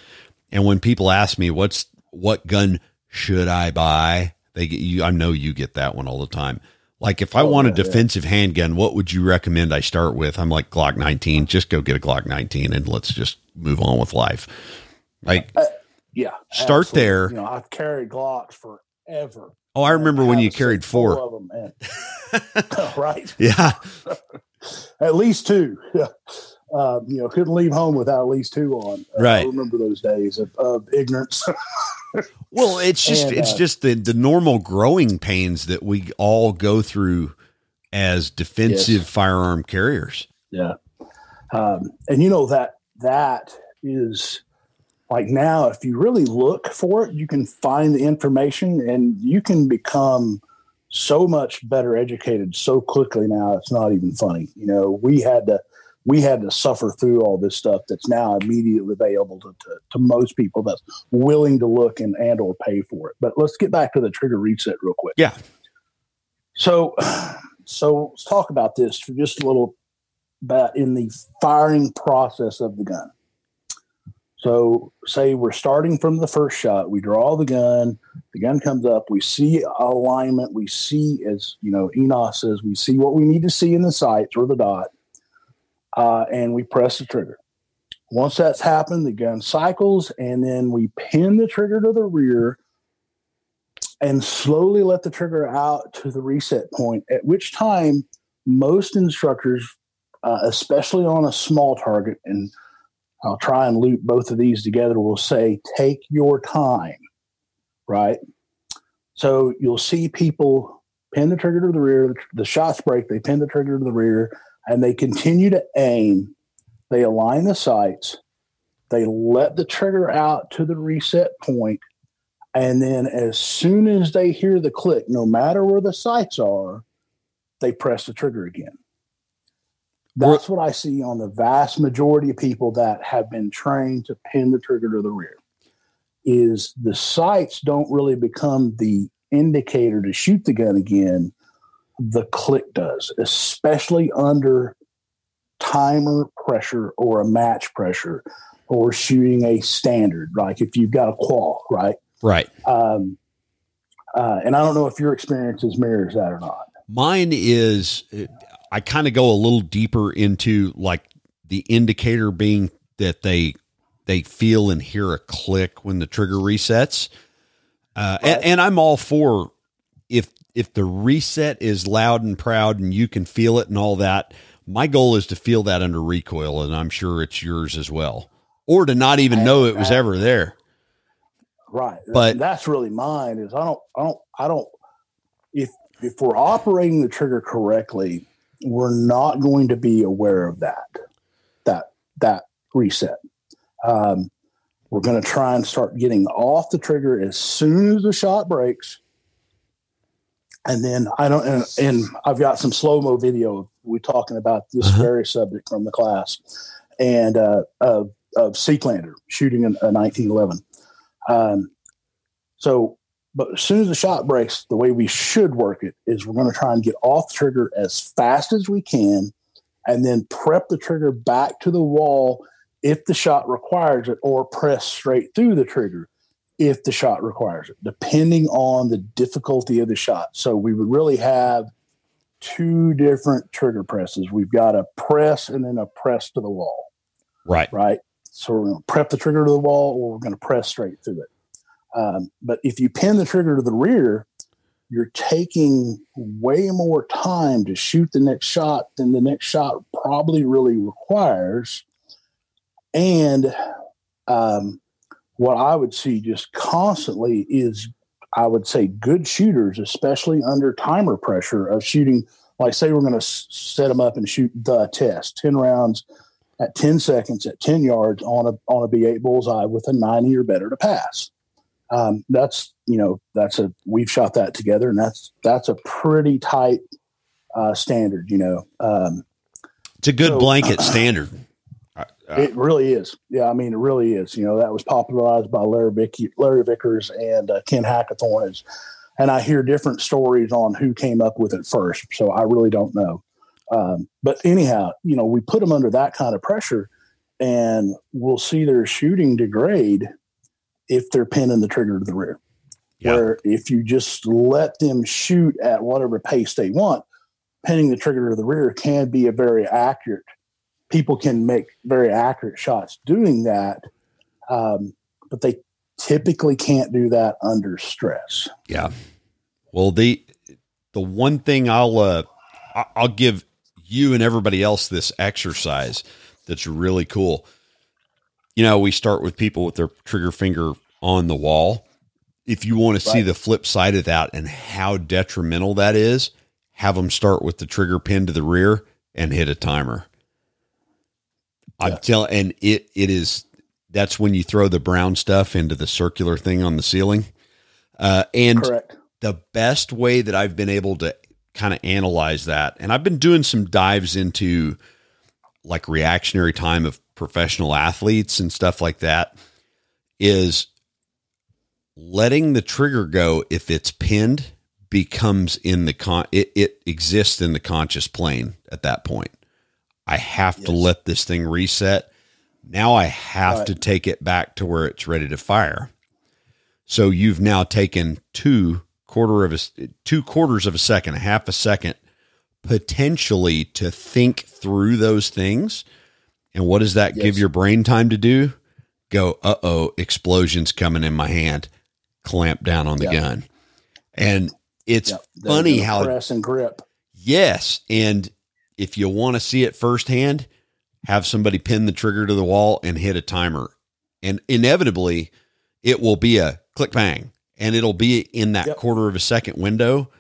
And when people ask me, what's, what gun should I buy? They get you, I know you get that one all the time. Like if I Oh, want a yeah, yeah. defensive handgun, what would you recommend I start with? I'm like Glock 19. Just go get a Glock 19 and let's just move on with life. Like, uh, Yeah. Start absolutely. there. You know, I've carried Glocks forever. Oh, I remember I when you carried full four. of them, and, right. Yeah. At least two. Uh, you know, couldn't leave home without at least two on. Uh, Right. I remember those days of, of ignorance. Well, it's just And, it's uh, just the the normal growing pains that we all go through as defensive Yes. firearm carriers. Yeah. Um, and you know that that is like now, if you really look for it, you can find the information and you can become so much better educated so quickly now. It's not even funny. You know, we had to we had to suffer through all this stuff that's now immediately available to, to, to most people that's willing to look and and or pay for it. But let's get back to the trigger reset real quick. Yeah. So, so let's talk about this for just a little bit in the firing process of the gun. So, say we're starting from the first shot, we draw the gun, the gun comes up, we see alignment, we see, as you know, Enos says, we see what we need to see in the sights or the dot, uh, and we press the trigger. Once that's happened, the gun cycles, and then we pin the trigger to the rear and slowly let the trigger out to the reset point, at which time most instructors, uh, especially on a small target, and I'll try and loop both of these together, We'll say, take your time, right? So you'll see people pin the trigger to the rear, the shots break, they pin the trigger to the rear, and they continue to aim. They align the sights, they let the trigger out to the reset point, and then as soon as they hear the click, no matter where the sights are, they press the trigger again. That's what I see on the vast majority of people that have been trained to pin the trigger to the rear. Is the sights don't really become the indicator to shoot the gun again. The click does, especially under timer pressure or a match pressure or shooting a standard, like if you've got a qual, right? Right. Um, uh, and I don't know if your experiences mirrors that or not. Mine is I kind of go a little deeper into like the indicator being that they they feel and hear a click when the trigger resets. Uh, Right. and, and I'm all for if if the reset is loud and proud and you can feel it and all that. My goal is to feel that under recoil, and I'm sure it's yours as well, or to not even know it was ever there. Right. But- that's really mine is I don't, I don't, I don't, if, if we're operating the trigger correctly, we're not going to be aware of that, that, that reset. Um, we're going to try and start getting off the trigger as soon as the shot breaks. And then I don't, and, and I've got some slow mo video. We're talking about this Uh-huh. very subject from the class, and uh, of of Seeklander shooting a, a 1911. Um, so, but as soon as the shot breaks, the way we should work it is we're going to try and get off the trigger as fast as we can, and then prep the trigger back to the wall if the shot requires it, or press straight through the trigger if the shot requires it, depending on the difficulty of the shot. So we would really have two different trigger presses. We've got a press and then a press to the wall Right. right? So we're going to prep the trigger to the wall, or we're going to press straight through it. Um, but if you pin the trigger to the rear, you're taking way more time to shoot the next shot than the next shot probably really requires. And um, what I would see just constantly is, I would say, good shooters, especially under timer pressure of shooting. Like, say, we're going to set them up and shoot the test, 10 rounds at 10 seconds at 10 yards on a on a B8 bullseye with a 90 or better to pass. Um, that's you know that's a we've shot that together and that's that's a pretty tight uh, standard. You know, um, It's a good So- blanket standard. Uh, it really is. Yeah, I mean it really is. You know, that was popularized by Larry Vicky, Larry Vickers and uh, Ken Hackathorn. Is, and I hear different stories on who came up with it first. So I really don't know. Um, but anyhow, you know, we put them under that kind of pressure, and we'll see their shooting degrade if they're pinning the trigger to the rear. Yeah. Where if you just let them shoot at whatever pace they want, pinning the trigger to the rear can be a very accurate. People can make very accurate shots doing that, um, but they typically can't do that under stress. Yeah. Well, the the one thing I'll uh, I'll give you and everybody else this exercise that's really cool. You know, we start with people with their trigger finger on the wall. If you want to right. see the flip side of that and how detrimental that is, have them start with the trigger pin to the rear and hit a timer. Yeah. I'm telling, and it it is that's when you throw the brown stuff into the circular thing on the ceiling. Uh, and Correct. the best way that I've been able to kind of analyze that. And I've been doing some dives into like reactionary time of professional athletes and stuff like that is letting the trigger go if it's pinned becomes in the con it, it exists in the conscious plane at that point. I have yes. to let this thing reset. Now I have right. to take it back to where it's ready to fire. So you've now taken two quarter of a two quarters of a second, a half a second, potentially to think through those things. And what does that yes. give your brain time to do? Go, uh oh, explosions coming in my hand. Clamp down on the yep. gun. And it's yep. funny how press and grip. Yes. And if you want to see it firsthand, have somebody pin the trigger to the wall and hit a timer. And inevitably, it will be a click bang and it'll be in that yep. quarter of a second window,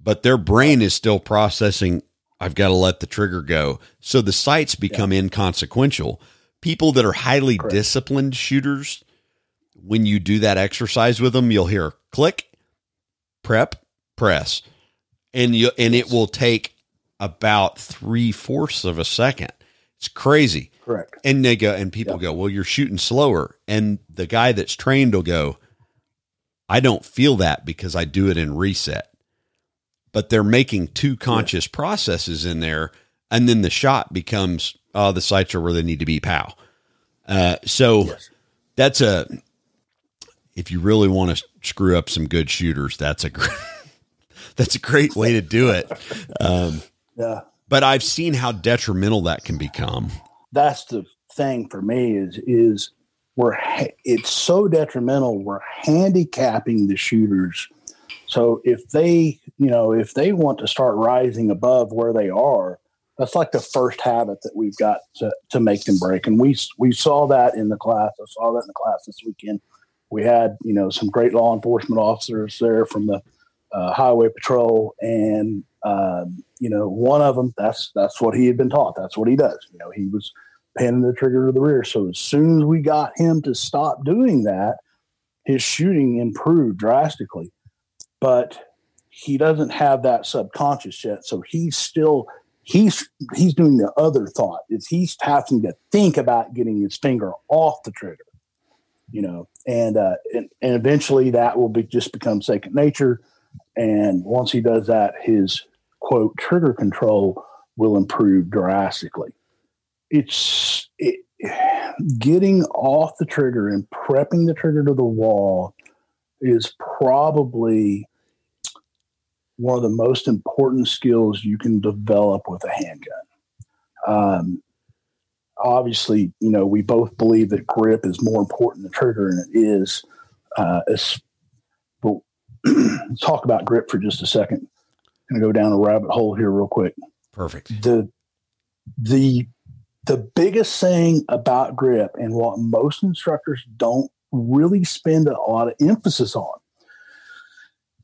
but their brain is still processing. I've got to let the trigger go. So the sights become yep. inconsequential. People that are highly Correct. disciplined shooters, when you do that exercise with them, you'll hear click, prep, press, and you and it will take about three fourths of a second. It's crazy. Correct. And they go, and people go, well, you're shooting slower. And the guy that's trained will go, I don't feel that because I do it in reset. But they're making two conscious yeah. processes in there, and then the shot becomes, oh, the sights are where they need to be, pow. Uh, so yes. that's a, if you really want to screw up some good shooters, that's a great, that's a great way to do it. Um, yeah. But I've seen how detrimental that can become. That's the thing for me is is we're it's so detrimental. We're handicapping the shooters. So if they, you know, if they want to start rising above where they are, that's like the first habit that we've got to, to make them break. And we we saw that in the class. I saw that in the class this weekend. We had, you know, some great law enforcement officers there from the uh, highway patrol, and um, you know, one of them. That's that's what he had been taught. That's what he does. You know, he was pinning the trigger to the rear. So as soon as we got him to stop doing that, his shooting improved drastically. But he doesn't have that subconscious yet. So he's still he's he's doing the other thought. Is he's having to think about getting his finger off the trigger. You know, and uh and, and eventually that will be just become second nature. And once he does that, his quote trigger control will improve drastically it's it, getting off the trigger and prepping the trigger to the wall is probably one of the most important skills you can develop with a handgun. Um, obviously, you know, we both believe that grip is more important than trigger, and it is. Uh, but let's talk about grip for just a second. I'm going to go down a rabbit hole here real quick. Perfect. The the the biggest thing about grip and what most instructors don't really spend a lot of emphasis on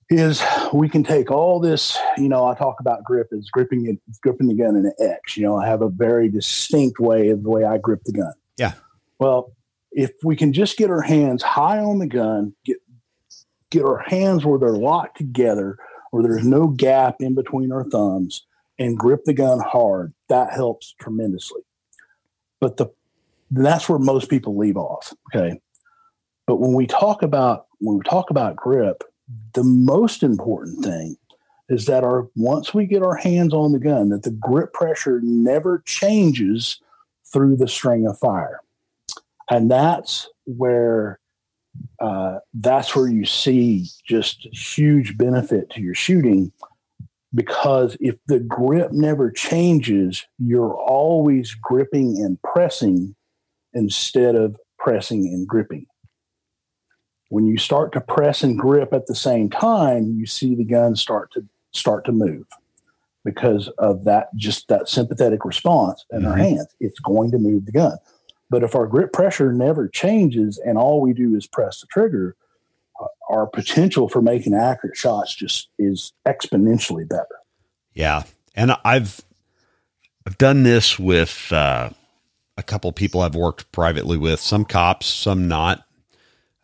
is we can take all this, you know, I talk about grip as gripping it, gripping the gun in an X. You know, I have a very distinct way of the way I grip the gun. Yeah. Well, if we can just get our hands high on the gun, get get our hands where they're locked together, where there's no gap in between our thumbs, and grip the gun hard, that helps tremendously. But the that's where most people leave off. Okay. But when we talk about when we talk about grip, the most important thing is that our once we get our hands on the gun, that the grip pressure never changes through the string of fire. And that's where uh, that's where you see just huge benefit to your shooting because if the grip never changes, you're always gripping and pressing instead of pressing and gripping. When you start to press and grip at the same time, you see the gun start to start to move because of that just that sympathetic response in mm-hmm. our hands. It's going to move the gun. But if our grip pressure never changes and all we do is press the trigger, uh, our potential for making accurate shots just is exponentially better. Yeah, and I've I've done this with uh, a couple people I've worked privately with, some cops, some not.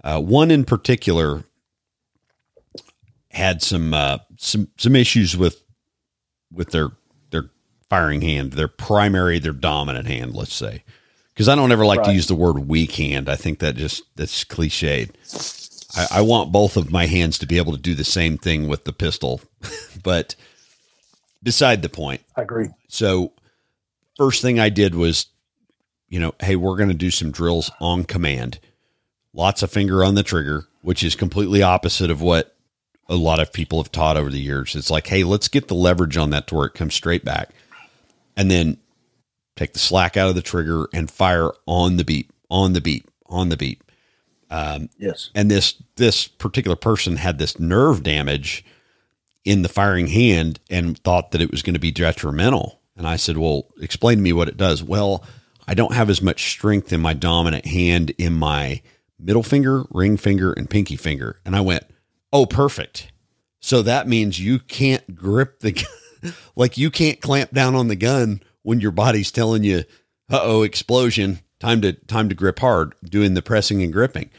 Uh, one in particular had some uh, some some issues with with their their firing hand, their primary, their dominant hand, let's say because I don't ever like right. to use the word weak hand. I think that just that's cliched. I, I, want both of my hands to be able to do the same thing with the pistol, but beside the point. I agree. So first thing I did was, you know, hey, we're going to do some drills on command. Lots of finger on the trigger, which is completely opposite of what a lot of people have taught over the years. It's like, hey, let's get the leverage on that to where it comes straight back. And then take the slack out of the trigger and fire on the beat, on the beat, on the beat. Um, yes. And this this particular person had this nerve damage in the firing hand and thought that it was going to be detrimental. And I said, "Well, explain to me what it does." Well, I don't have as much strength in my dominant hand in my middle finger, ring finger, and pinky finger. And I went, "Oh, perfect." So that means you can't grip the gun, like you can't clamp down on the gun when your body's telling you, "Uh oh, explosion! Time to time to grip hard." Doing the pressing and gripping.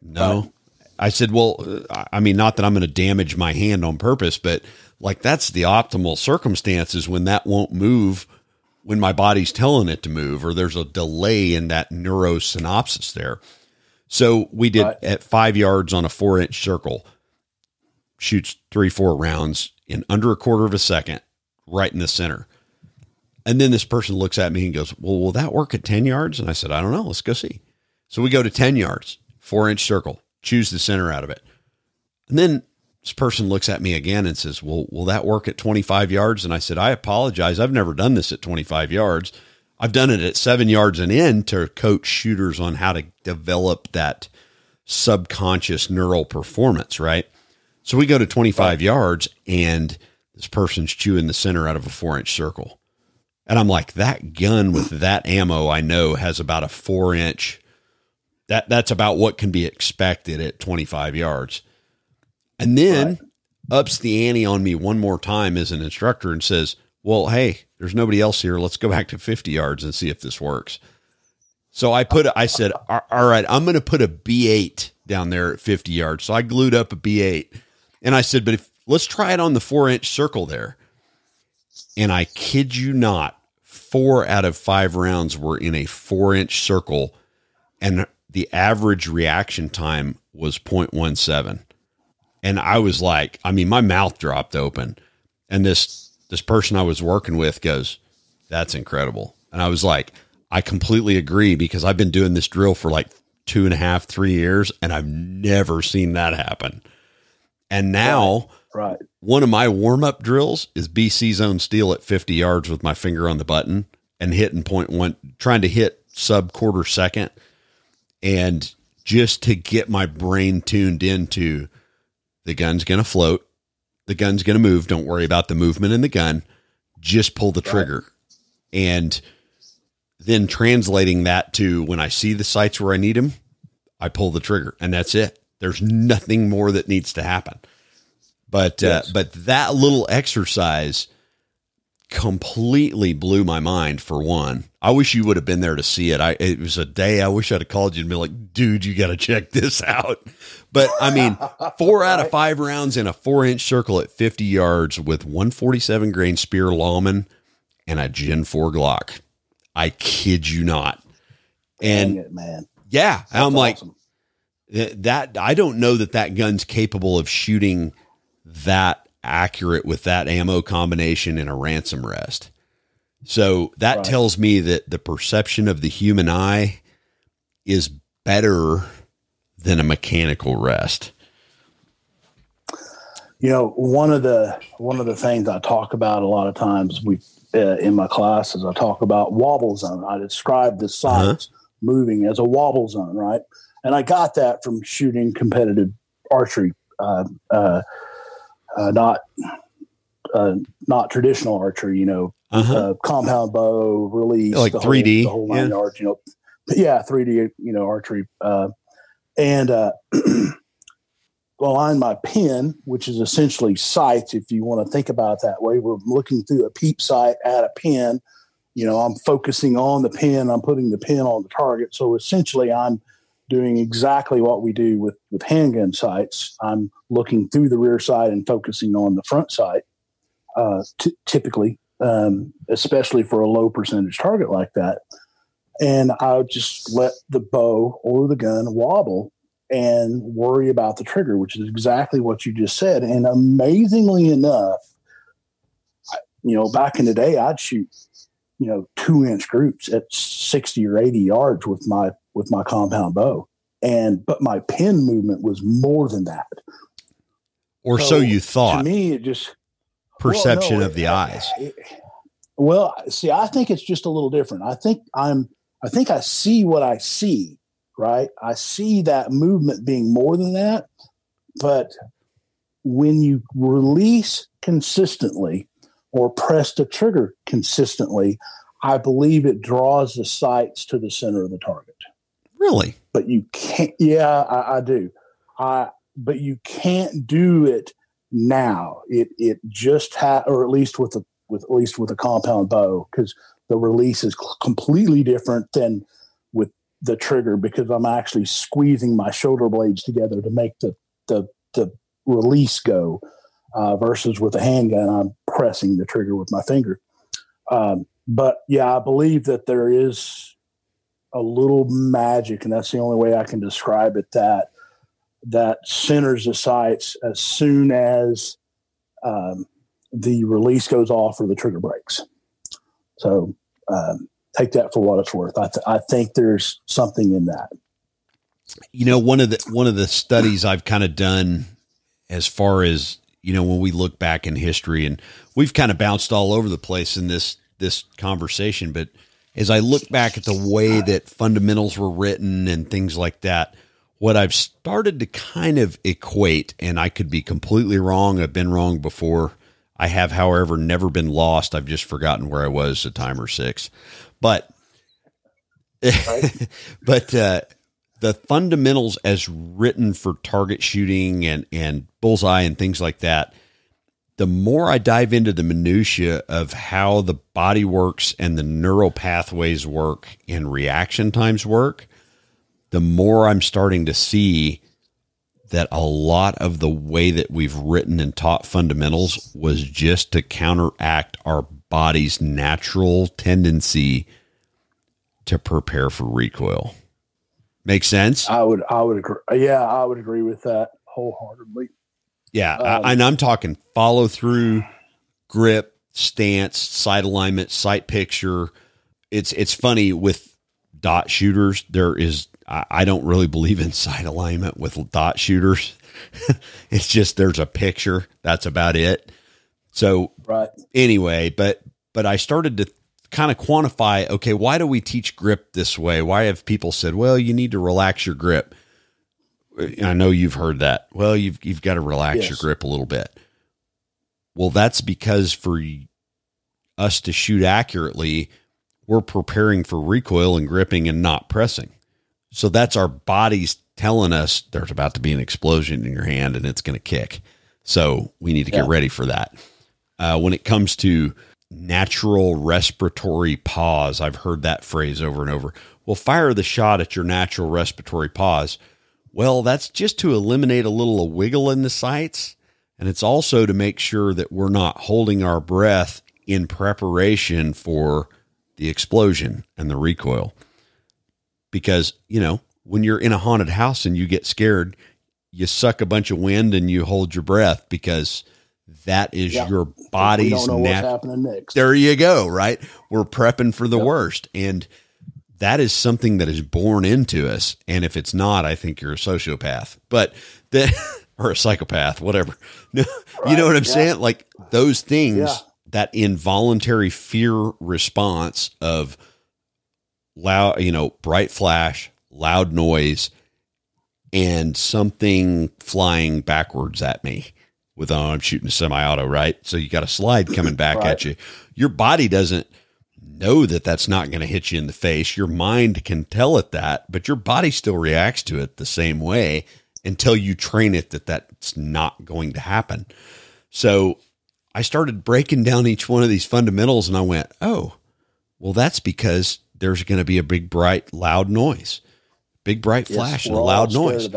No, I said, "Well, I mean, not that I'm going to damage my hand on purpose, but like that's the optimal circumstances when that won't move." When my body's telling it to move, or there's a delay in that neurosynapses there. So we did right. at five yards on a four inch circle, shoots three, four rounds in under a quarter of a second, right in the center. And then this person looks at me and goes, Well, will that work at 10 yards? And I said, I don't know. Let's go see. So we go to 10 yards, four inch circle, choose the center out of it. And then this person looks at me again and says, Well, will that work at 25 yards? And I said, I apologize. I've never done this at 25 yards. I've done it at seven yards and in to coach shooters on how to develop that subconscious neural performance, right? So we go to 25 right. yards and this person's chewing the center out of a four inch circle. And I'm like, that gun with that ammo, I know has about a four inch. That that's about what can be expected at 25 yards. And then right. ups the ante on me one more time as an instructor and says, "Well, hey, there's nobody else here. Let's go back to 50 yards and see if this works." So I put, I said, "All right, I'm going to put a B8 down there at 50 yards." So I glued up a B8, and I said, "But if let's try it on the four inch circle there." And I kid you not, four out of five rounds were in a four inch circle, and the average reaction time was 0.17. And I was like, I mean, my mouth dropped open. And this this person I was working with goes, That's incredible. And I was like, I completely agree because I've been doing this drill for like two and a half, three years, and I've never seen that happen. And now Right. One of my warm up drills is BC zone steel at 50 yards with my finger on the button and hitting point one, trying to hit sub quarter second. And just to get my brain tuned into the gun's going to float, the gun's going to move. Don't worry about the movement in the gun. Just pull the trigger. And then translating that to when I see the sights where I need them, I pull the trigger and that's it. There's nothing more that needs to happen. But uh, yes. uh, but that little exercise completely blew my mind. For one, I wish you would have been there to see it. I it was a day I wish I'd have called you and been like, "Dude, you got to check this out." But I mean, four out of five rounds in a four inch circle at fifty yards with one forty seven grain Speer Lawman and a Gen four Glock. I kid you not. And it, man, yeah, That's I'm like that. I don't know that that gun's capable of shooting that accurate with that ammo combination in a ransom rest. So that right. tells me that the perception of the human eye is better than a mechanical rest. You know, one of the one of the things I talk about a lot of times we uh, in my classes I talk about wobble zone. I describe the sights uh-huh. moving as a wobble zone, right? And I got that from shooting competitive archery, uh, uh, uh not uh, not traditional archery. You know, uh-huh. Uh, compound bow release, like three D, the whole line yeah. you know, yeah, three D, you know, archery, and behind my pin, which is essentially sights, if you want to think about that way. We're looking through a peep sight at a pin. You know, I'm focusing on the pin, I'm putting the pin on the target. So essentially, I'm doing exactly what we do with, with handgun sights. I'm looking through the rear sight and focusing on the front sight, uh, t- typically, um, especially for a low percentage target like that. And I just let the bow or the gun wobble and worry about the trigger, which is exactly what you just said. And amazingly enough, you know, back in the day, I'd shoot, you know, two inch groups at 60 or 80 yards with my, with my compound bow. And, but my pin movement was more than that. Or so, so you thought. To me, it just perception well, no, of the it, eyes. It, well, see, I think it's just a little different. I think I'm, I think I see what I see right? I see that movement being more than that. But when you release consistently or press the trigger consistently, I believe it draws the sights to the center of the target. Really? But you can't, yeah, I, I do. I, but you can't do it now. It, it just had, or at least with a, with at least with a compound bow, because the release is completely different than with the trigger because I'm actually squeezing my shoulder blades together to make the the, the release go. Uh, versus with a handgun, I'm pressing the trigger with my finger. Um, but yeah, I believe that there is a little magic, and that's the only way I can describe it. That that centers the sights as soon as um, the release goes off or the trigger breaks. So um, take that for what it's worth. I, th- I think there's something in that. You know, one of the one of the studies I've kind of done as far as you know when we look back in history, and we've kind of bounced all over the place in this this conversation, but as I look back at the way that fundamentals were written and things like that, what I've started to kind of equate, and I could be completely wrong. I've been wrong before. I have, however, never been lost. I've just forgotten where I was a time or six. But right. but uh, the fundamentals as written for target shooting and and bullseye and things like that. The more I dive into the minutia of how the body works and the neural pathways work and reaction times work, the more I'm starting to see that a lot of the way that we've written and taught fundamentals was just to counteract our body's natural tendency to prepare for recoil. Make sense? I would, I would agree. Yeah, I would agree with that wholeheartedly. Yeah, um, and I'm talking follow through, grip, stance, sight alignment, sight picture. It's it's funny with dot shooters. There is I, don't really believe in sight alignment with dot shooters. it's just there's a picture. That's about it. So right. anyway, but but I started to kind of quantify okay, why do we teach grip this way? Why have people said, well, you need to relax your grip? I know you've heard that. Well, you've you've got to relax yes. your grip a little bit. Well, that's because for us to shoot accurately, we're preparing for recoil and gripping and not pressing. So that's our bodies telling us there's about to be an explosion in your hand and it's going to kick. So we need to get ready for that. Uh, when it comes to natural respiratory pause, I've heard that phrase over and over. Well, fire the shot at your natural respiratory pause. Well, that's just to eliminate a little wiggle in the sights. And it's also to make sure that we're not holding our breath in preparation for the explosion and the recoil because, you know, when you're in a haunted house and you get scared, you suck a bunch of wind and you hold your breath because that is yep. your body's nat- happening next. There you go, right? We're prepping for the yep. worst. And that is something that is born into us. And if it's not, I think you're a sociopath, but that, or a psychopath, whatever. No, right, you know what I'm yeah. saying? Like those things, yeah. that involuntary fear response of loud, you know, bright flash, loud noise, and something flying backwards at me with oh, I'm shooting a semi-auto, right? So you got a slide coming back right. at you. Your body doesn't know that that's not going to hit you in the face. Your mind can tell it that, but your body still reacts to it the same way until you train it that that's not going to happen. So I started breaking down each one of these fundamentals and I went, "Oh, well that's because there's going to be a big bright loud noise. Big bright flash yes, and a loud noise."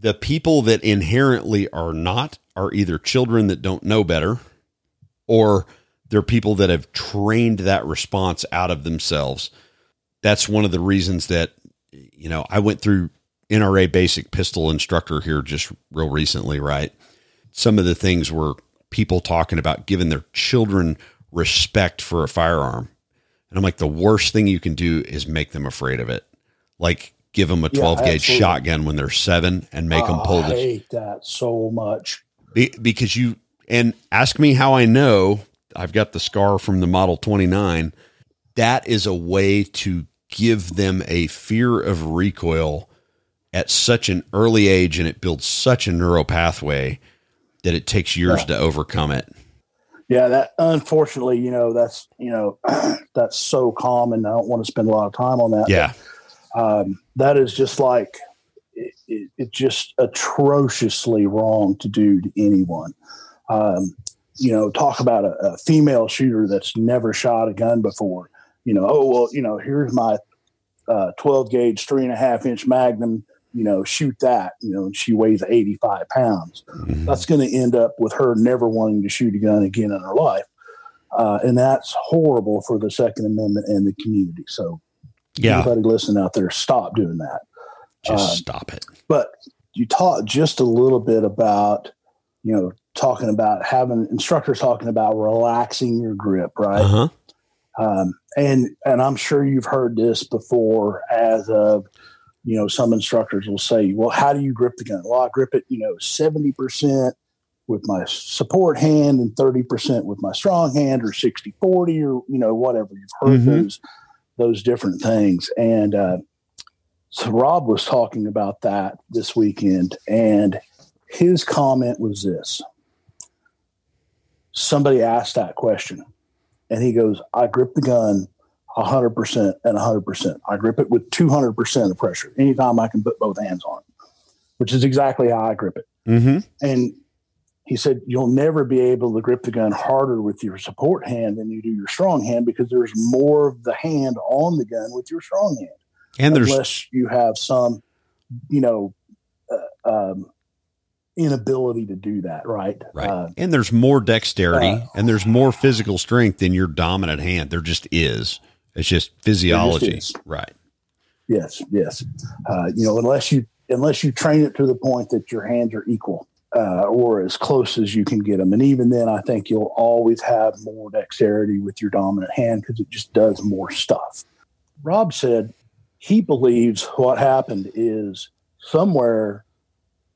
The people that inherently are not are either children that don't know better or they're people that have trained that response out of themselves. That's one of the reasons that, you know, I went through NRA basic pistol instructor here just real recently, right? Some of the things were people talking about giving their children respect for a firearm. And I'm like, the worst thing you can do is make them afraid of it. Like, give them a 12 yeah, gauge shotgun when they're seven and make them pull the. I hate that so much. because you, and ask me how I know I've got the scar from the Model 29. That is a way to give them a fear of recoil at such an early age and it builds such a neural pathway that it takes years yeah. to overcome it. Yeah, that unfortunately, you know, that's you know, that's so common. I don't want to spend a lot of time on that. Yeah, but, um, that is just like it, it, it's just atrociously wrong to do to anyone. Um, you know, talk about a, a, female shooter that's never shot a gun before. You know, oh well, you know, here's my uh, 12 gauge three and a half inch Magnum. You know, shoot that. You know, and she weighs 85 pounds. Mm-hmm. That's going to end up with her never wanting to shoot a gun again in her life, uh, and that's horrible for the Second Amendment and the community. So, yeah, anybody listening out there, stop doing that. Just um, stop it. But you talked just a little bit about you know talking about having instructors talking about relaxing your grip, right? Uh-huh. Um, and and I'm sure you've heard this before. As of you know, some instructors will say, "Well, how do you grip the gun?" Well, I grip it, you know, seventy percent with my support hand and 30% with my strong hand or 60 40 or you know whatever you've heard mm-hmm. those those different things and uh, so rob was talking about that this weekend and his comment was this somebody asked that question and he goes, I grip the gun 100% and 100%. I grip it with 200% of pressure anytime I can put both hands on it, which is exactly how I grip it. Mm-hmm. And he said, You'll never be able to grip the gun harder with your support hand than you do your strong hand because there's more of the hand on the gun with your strong hand. And there's, unless you have some, you know, uh, um, inability to do that, right? Right. Uh, and there's more dexterity uh, and there's more physical strength in your dominant hand. There just is. It's just physiology, just right? Yes, yes. Uh, you know, unless you unless you train it to the point that your hands are equal uh, or as close as you can get them, and even then, I think you'll always have more dexterity with your dominant hand because it just does more stuff. Rob said he believes what happened is somewhere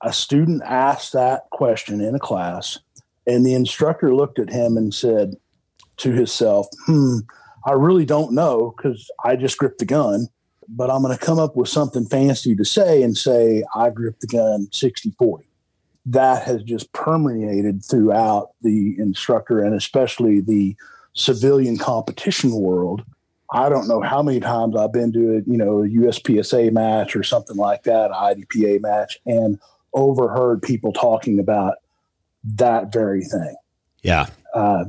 a student asked that question in a class, and the instructor looked at him and said to himself, Hmm, I really don't know because I just gripped the gun, but I'm going to come up with something fancy to say and say, I gripped the gun 60 40. That has just permeated throughout the instructor and especially the civilian competition world. I don't know how many times I've been to a, you know, a USPSA match or something like that, IDPA match, and overheard people talking about that very thing. Yeah. Uh,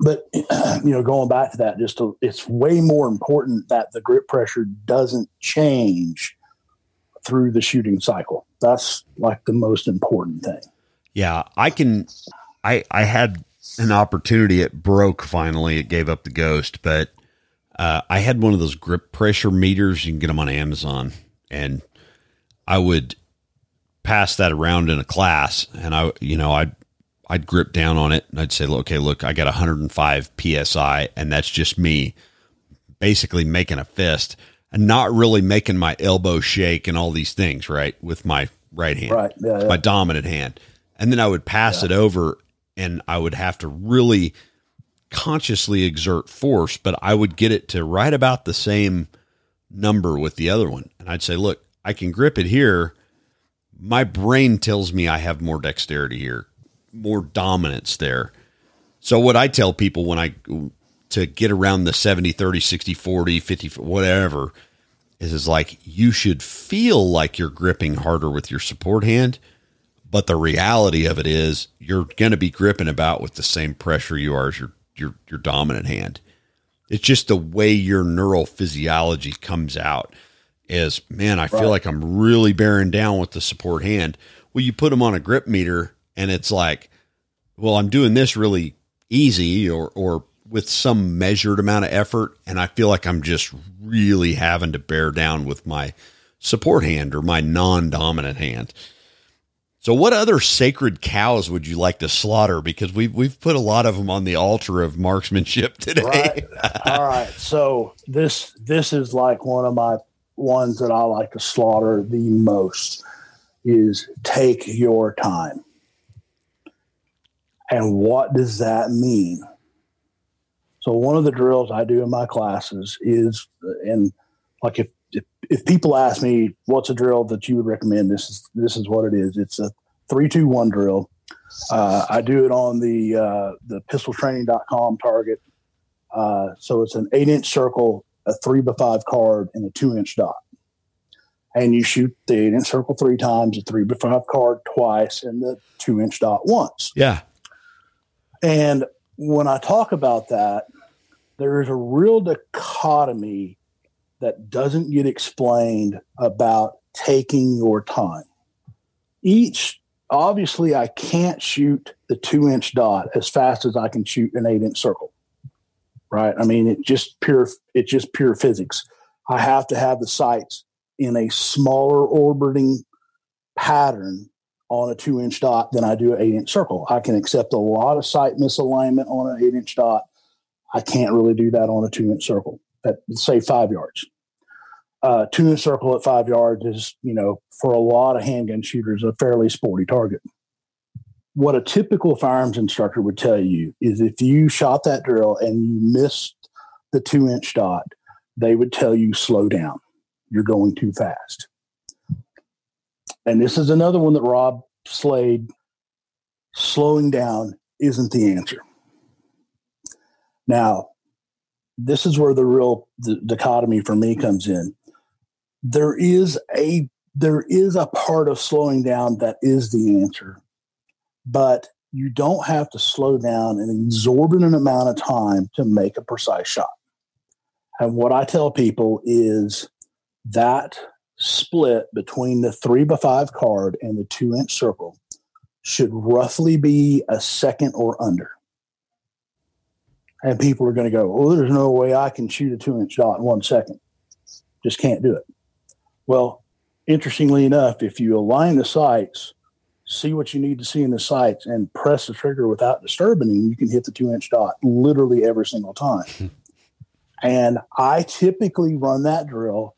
but you know, going back to that, just to, it's way more important that the grip pressure doesn't change through the shooting cycle. That's like the most important thing. Yeah, I can. I I had an opportunity. It broke finally. It gave up the ghost, but uh, I had one of those grip pressure meters. You can get them on Amazon, and I would pass that around in a class and I, you know, I'd, I'd grip down on it and I'd say, okay, look, I got 105 PSI and that's just me basically making a fist and not really making my elbow shake and all these things, right? With my right hand, right? Yeah, yeah. my dominant hand. And then I would pass yeah. it over and I would have to really consciously exert force, but I would get it to right about the same number with the other one. And I'd say, look, I can grip it here. My brain tells me I have more dexterity here, more dominance there. So what I tell people when I to get around the 70, 30, 60, 40, 50, whatever is, is like you should feel like you're gripping harder with your support hand. But the reality of it is you're going to be gripping about with the same pressure you are as your, your, your dominant hand. It's just the way your neural physiology comes out is, man, I feel right. like I'm really bearing down with the support hand. Well, you put them on a grip meter and it's like, well, I'm doing this really easy or, or with some measured amount of effort. And I feel like I'm just really having to bear down with my support hand or my non dominant hand. So, what other sacred cows would you like to slaughter? Because we've we've put a lot of them on the altar of marksmanship today. Right. All right. So this this is like one of my ones that I like to slaughter the most is take your time. And what does that mean? So one of the drills I do in my classes is, and like if, if, if people ask me what's a drill that you would recommend, this is this is what it is. It's a three two one drill. Uh, I do it on the uh, the pistoltraining.com target. Uh, so it's an eight inch circle, a three by five card, and a two inch dot. And you shoot the eight inch circle three times, a three by five card twice, and the two inch dot once. Yeah. And when I talk about that, there is a real dichotomy that doesn't get explained about taking your time. Each, obviously, I can't shoot the two inch dot as fast as I can shoot an eight inch circle. Right. I mean, it just pure, it's just pure physics. I have to have the sights in a smaller orbiting pattern on a two inch dot than I do an eight inch circle. I can accept a lot of sight misalignment on an eight inch dot. I can't really do that on a two inch circle at say five yards. Uh, two inch circle at five yards is, you know, for a lot of handgun shooters, a fairly sporty target. What a typical firearms instructor would tell you is if you shot that drill and you missed the two inch dot, they would tell you slow down. You're going too fast. And this is another one that Rob Slade slowing down isn't the answer. Now, this is where the real the dichotomy for me comes in. There is a there is a part of slowing down that is the answer, but you don't have to slow down an exorbitant amount of time to make a precise shot. And what I tell people is that split between the three by five card and the two inch circle should roughly be a second or under. And people are going to go, oh, there's no way I can shoot a two inch dot in one second. Just can't do it. Well, interestingly enough, if you align the sights, see what you need to see in the sights, and press the trigger without disturbing you can hit the two inch dot literally every single time. and I typically run that drill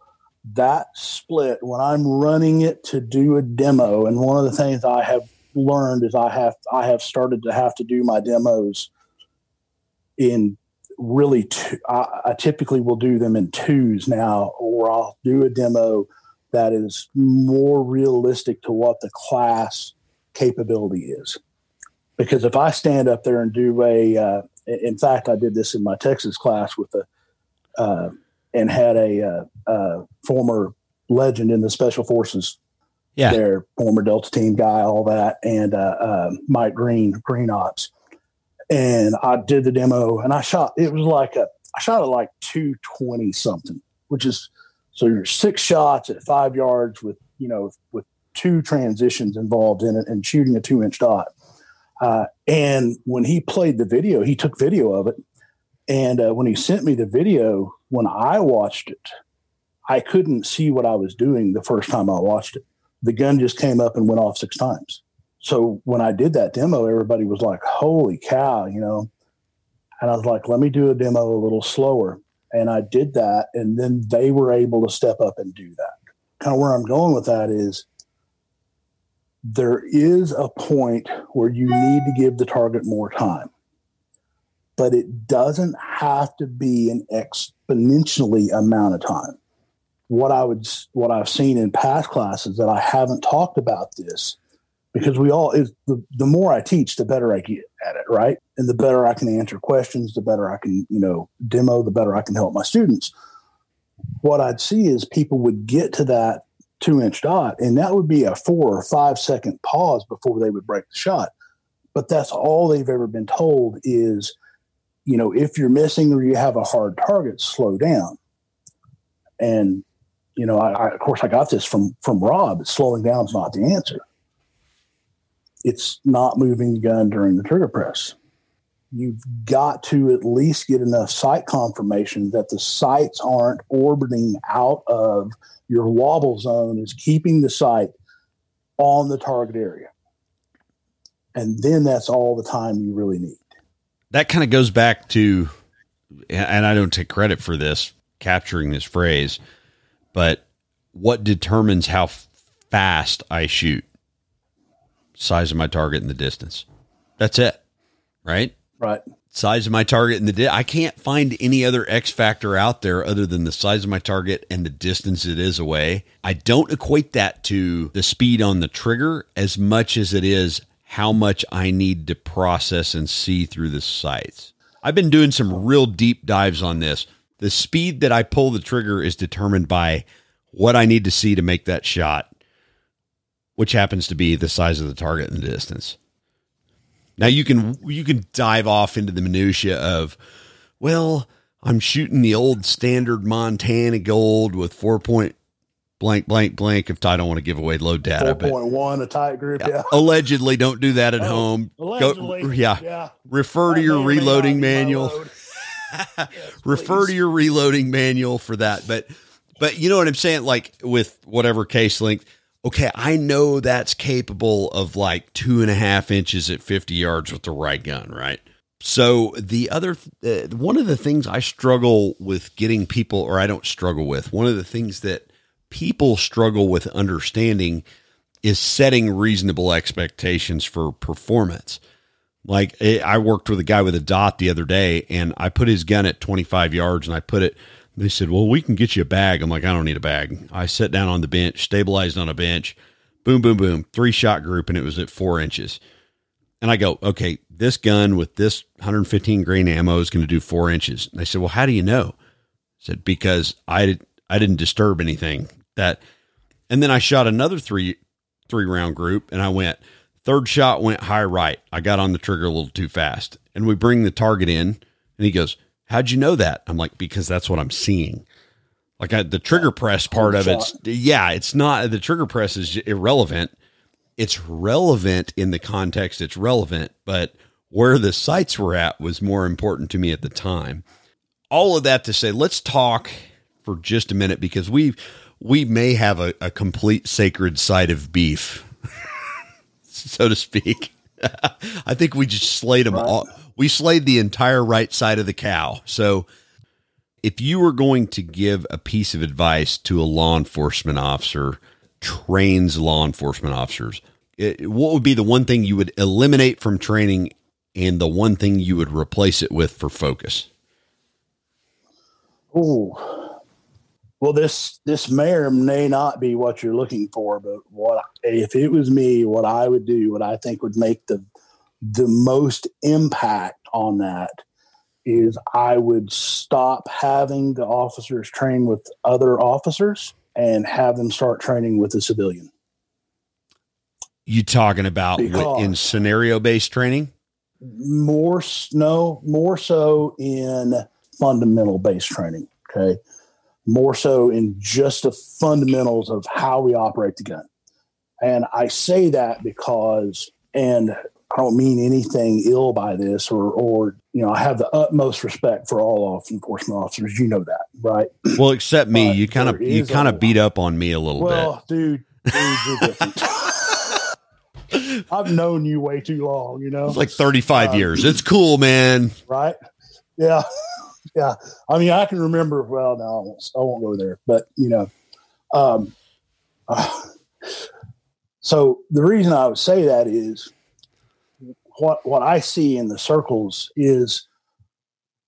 that split when I'm running it to do a demo. And one of the things I have learned is I have I have started to have to do my demos in really two, I, I typically will do them in twos now, or I'll do a demo that is more realistic to what the class capability is. Because if I stand up there and do a, uh, in fact, I did this in my Texas class with a uh, and had a uh, uh, former legend in the special forces. Yeah, their former Delta team guy, all that, and uh, Mike Green, Green Ops. And I did the demo, and I shot. It was like a, I shot at like two twenty something, which is so you're six shots at five yards with you know with two transitions involved in it and shooting a two inch dot. Uh, and when he played the video, he took video of it. And uh, when he sent me the video, when I watched it, I couldn't see what I was doing the first time I watched it. The gun just came up and went off six times. So when I did that demo, everybody was like, holy cow, you know. And I was like, let me do a demo a little slower. And I did that, and then they were able to step up and do that. Kind of where I'm going with that is there is a point where you need to give the target more time, but it doesn't have to be an exponentially amount of time. What I would, what I've seen in past classes that I haven't talked about this because we all is the, the more I teach, the better I get at it, right? And the better I can answer questions, the better I can, you know, demo, the better I can help my students. What I'd see is people would get to that two inch dot, and that would be a four or five second pause before they would break the shot. But that's all they've ever been told is, you know, if you're missing or you have a hard target, slow down. And, you know, I, I of course I got this from from Rob. Slowing down is not the answer it's not moving the gun during the trigger press. You've got to at least get enough sight confirmation that the sights aren't orbiting out of your wobble zone, is keeping the sight on the target area. And then that's all the time you really need. That kind of goes back to, and I don't take credit for this, capturing this phrase, but what determines how fast I shoot? size of my target and the distance. That's it. Right? Right. Size of my target and the di- I can't find any other X factor out there other than the size of my target and the distance it is away. I don't equate that to the speed on the trigger as much as it is how much I need to process and see through the sights. I've been doing some real deep dives on this. The speed that I pull the trigger is determined by what I need to see to make that shot which happens to be the size of the target and the distance. Now you can you can dive off into the minutia of, well, I'm shooting the old standard Montana gold with four point blank blank blank. If I don't want to give away load data, four point one a tight group, yeah. yeah. Allegedly, don't do that at oh, home. Allegedly, Go, yeah. yeah. Refer to your reloading manual. yes, Refer to your reloading manual for that. But but you know what I'm saying? Like with whatever case length okay, I know that's capable of like two and a half inches at 50 yards with the right gun, right? So the other, uh, one of the things I struggle with getting people, or I don't struggle with, one of the things that people struggle with understanding is setting reasonable expectations for performance. Like eh, I worked with a guy with a dot the other day and I put his gun at 25 yards and I put it they said, Well, we can get you a bag. I'm like, I don't need a bag. I sat down on the bench, stabilized on a bench, boom, boom, boom, three shot group, and it was at four inches. And I go, Okay, this gun with this 115 grain ammo is going to do four inches. And they said, Well, how do you know? I said, Because I, did, I didn't disturb anything. That, and then I shot another three three round group, and I went, third shot went high right. I got on the trigger a little too fast. And we bring the target in, and he goes, How'd you know that? I'm like, because that's what I'm seeing. Like I, the trigger press part of it, yeah, it's not the trigger press is irrelevant. It's relevant in the context it's relevant, but where the sights were at was more important to me at the time. All of that to say, let's talk for just a minute because we we may have a, a complete sacred side of beef, so to speak. I think we just slayed them right. all we slayed the entire right side of the cow. So if you were going to give a piece of advice to a law enforcement officer, trains law enforcement officers, it, what would be the one thing you would eliminate from training and the one thing you would replace it with for focus? Oh, well, this this may or may not be what you're looking for, but what if it was me, what I would do, what I think would make the the most impact on that is I would stop having the officers train with other officers and have them start training with a civilian. You talking about because in scenario based training? More no, more so in fundamental based training. Okay. More so in just the fundamentals of how we operate the gun. And I say that because, and I don't mean anything ill by this, or or you know, I have the utmost respect for all law enforcement officers. You know that, right? Well, except me, you kind of you kind of beat up on me a little well, bit. dude, dude, you're different. I've known you way too long. You know, it's like 35 um, years. It's cool, man. Right? Yeah. yeah. I mean, I can remember. Well, no, I won't. I won't go there. But you know, um, uh, so the reason I would say that is what what I see in the circles is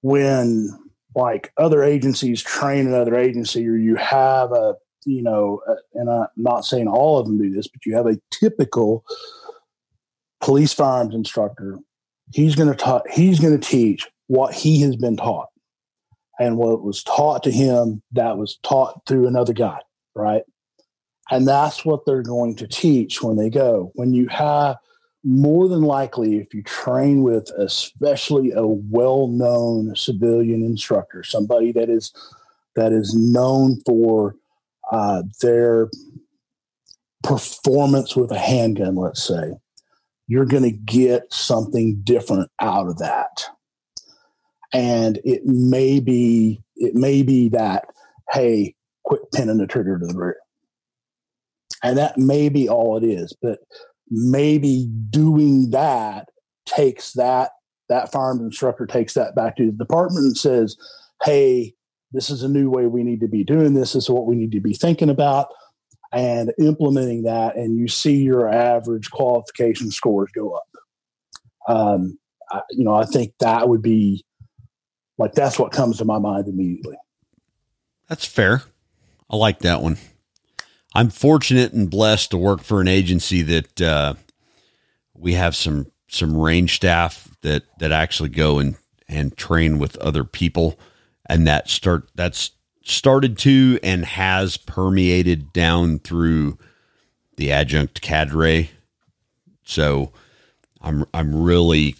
when like other agencies train another agency, or you have a you know, and I'm not saying all of them do this, but you have a typical police firearms instructor. He's going to taught. He's going to teach what he has been taught, and what was taught to him that was taught through another guy, right? And that's what they're going to teach when they go. When you have more than likely, if you train with especially a well-known civilian instructor, somebody that is that is known for uh, their performance with a handgun, let's say, you're going to get something different out of that. And it may be it may be that hey, quit pinning the trigger to the rear, and that may be all it is. But maybe doing that takes that that firearms instructor takes that back to the department and says, "Hey, this is a new way we need to be doing this. This is what we need to be thinking about." And implementing that, and you see your average qualification scores go up. Um, I, you know, I think that would be like that's what comes to my mind immediately. That's fair. I like that one. I'm fortunate and blessed to work for an agency that uh, we have some some range staff that that actually go and and train with other people, and that start that's started to and has permeated down through the adjunct cadre. So I'm I'm really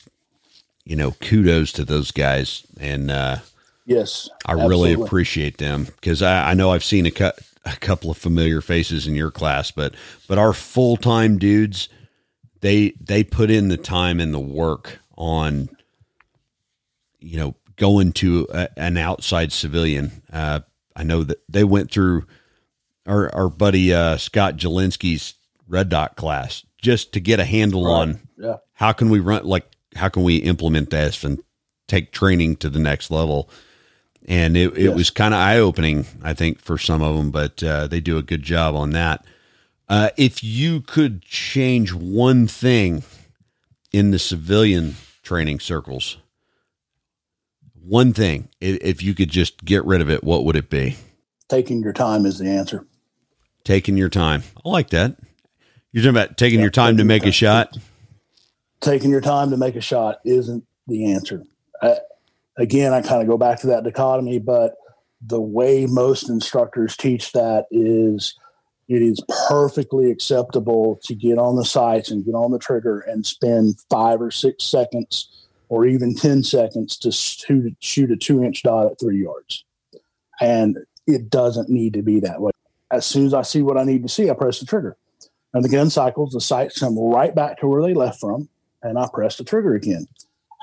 you know kudos to those guys and uh, yes, I absolutely. really appreciate them because I, I know I've seen a cut a couple of familiar faces in your class, but but our full time dudes, they they put in the time and the work on, you know, going to a, an outside civilian. Uh, I know that they went through our our buddy uh, Scott Jedlinski's red dot class just to get a handle right. on yeah. how can we run like how can we implement this and take training to the next level and it, it yes. was kind of eye opening, I think, for some of them. But uh, they do a good job on that. Uh, if you could change one thing in the civilian training circles, one thing, if you could just get rid of it, what would it be? Taking your time is the answer. Taking your time. I like that. You're talking about taking yeah, your time to make time. a shot. Taking your time to make a shot isn't the answer. I, again, I kind of go back to that dichotomy, but the way most instructors teach that is it is perfectly acceptable to get on the sights and get on the trigger and spend five or six seconds or even 10 seconds to shoot, a two inch dot at three yards. And it doesn't need to be that way. As soon as I see what I need to see, I press the trigger. And the gun cycles, the sights come right back to where they left from, and I press the trigger again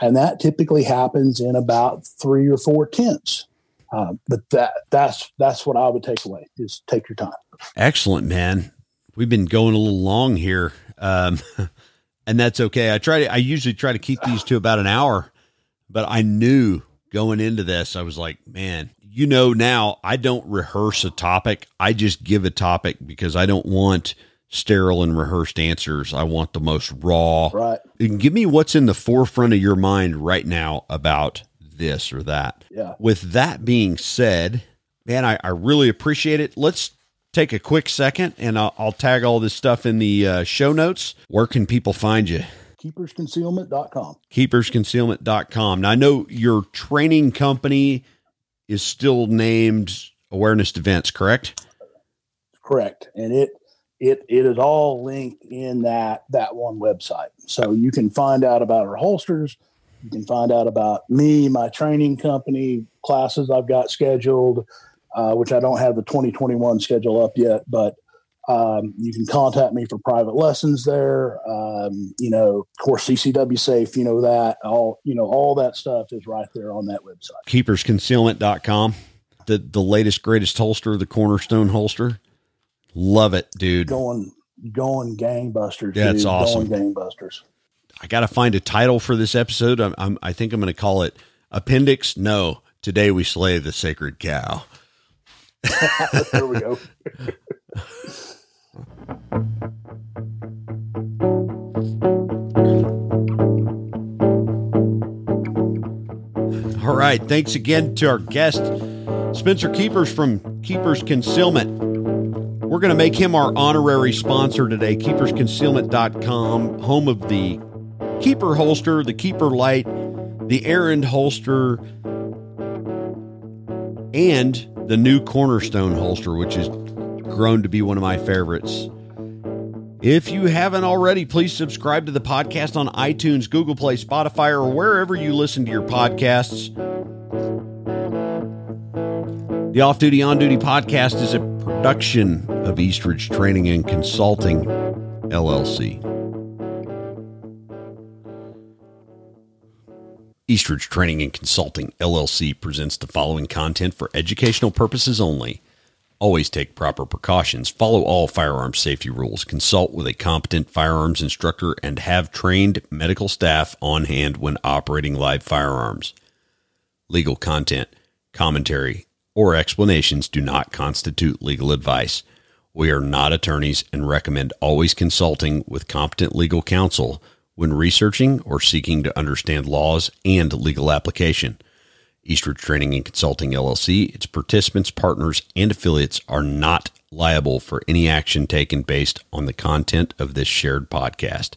and that typically happens in about three or four tenths. Uh, but that that's that's what I would take away is take your time. Excellent, man. We've been going a little long here, um, and that's okay. I try to. I usually try to keep these to about an hour, but I knew going into this, I was like, man, you know, now I don't rehearse a topic. I just give a topic because I don't want sterile and rehearsed answers. I want the most raw. Right. And give me what's in the forefront of your mind right now about this or that. Yeah. With that being said, man, I, I really appreciate it. Let's take a quick second and I'll, I'll tag all this stuff in the uh, show notes. Where can people find you? Keepersconcealment.com. Keepersconcealment.com. Now, I know your training company is still named Awareness Defense, correct? Correct. And it it it is all linked in that that one website. So you can find out about our holsters. You can find out about me, my training company, classes I've got scheduled, uh, which I don't have the 2021 schedule up yet, but um, you can contact me for private lessons there. Um, you know, of course, CCW Safe, you know that all, you know, all that stuff is right there on that website. Keepersconcealment.com, the, the latest, greatest holster, the cornerstone holster. Love it, dude. Going going gangbusters. Yeah, it's awesome. Going gangbusters. I got to find a title for this episode. I'm, I'm i think I'm going to call it Appendix No Today we slay the sacred cow. there we go. All right. Thanks again to our guest, Spencer Keepers from Keepers Concealment. We're going to make him our honorary sponsor today, keepersconcealment.com, home of the Keeper holster, the Keeper light, the Errand holster, and the new Cornerstone holster, which has grown to be one of my favorites. If you haven't already, please subscribe to the podcast on iTunes, Google Play, Spotify, or wherever you listen to your podcasts. The Off Duty On Duty podcast is a production of Eastridge Training and Consulting, LLC. Eastridge Training and Consulting, LLC presents the following content for educational purposes only. Always take proper precautions, follow all firearms safety rules, consult with a competent firearms instructor, and have trained medical staff on hand when operating live firearms. Legal content, commentary, or explanations do not constitute legal advice. We are not attorneys and recommend always consulting with competent legal counsel when researching or seeking to understand laws and legal application. Eastridge Training and Consulting LLC, its participants, partners, and affiliates are not liable for any action taken based on the content of this shared podcast.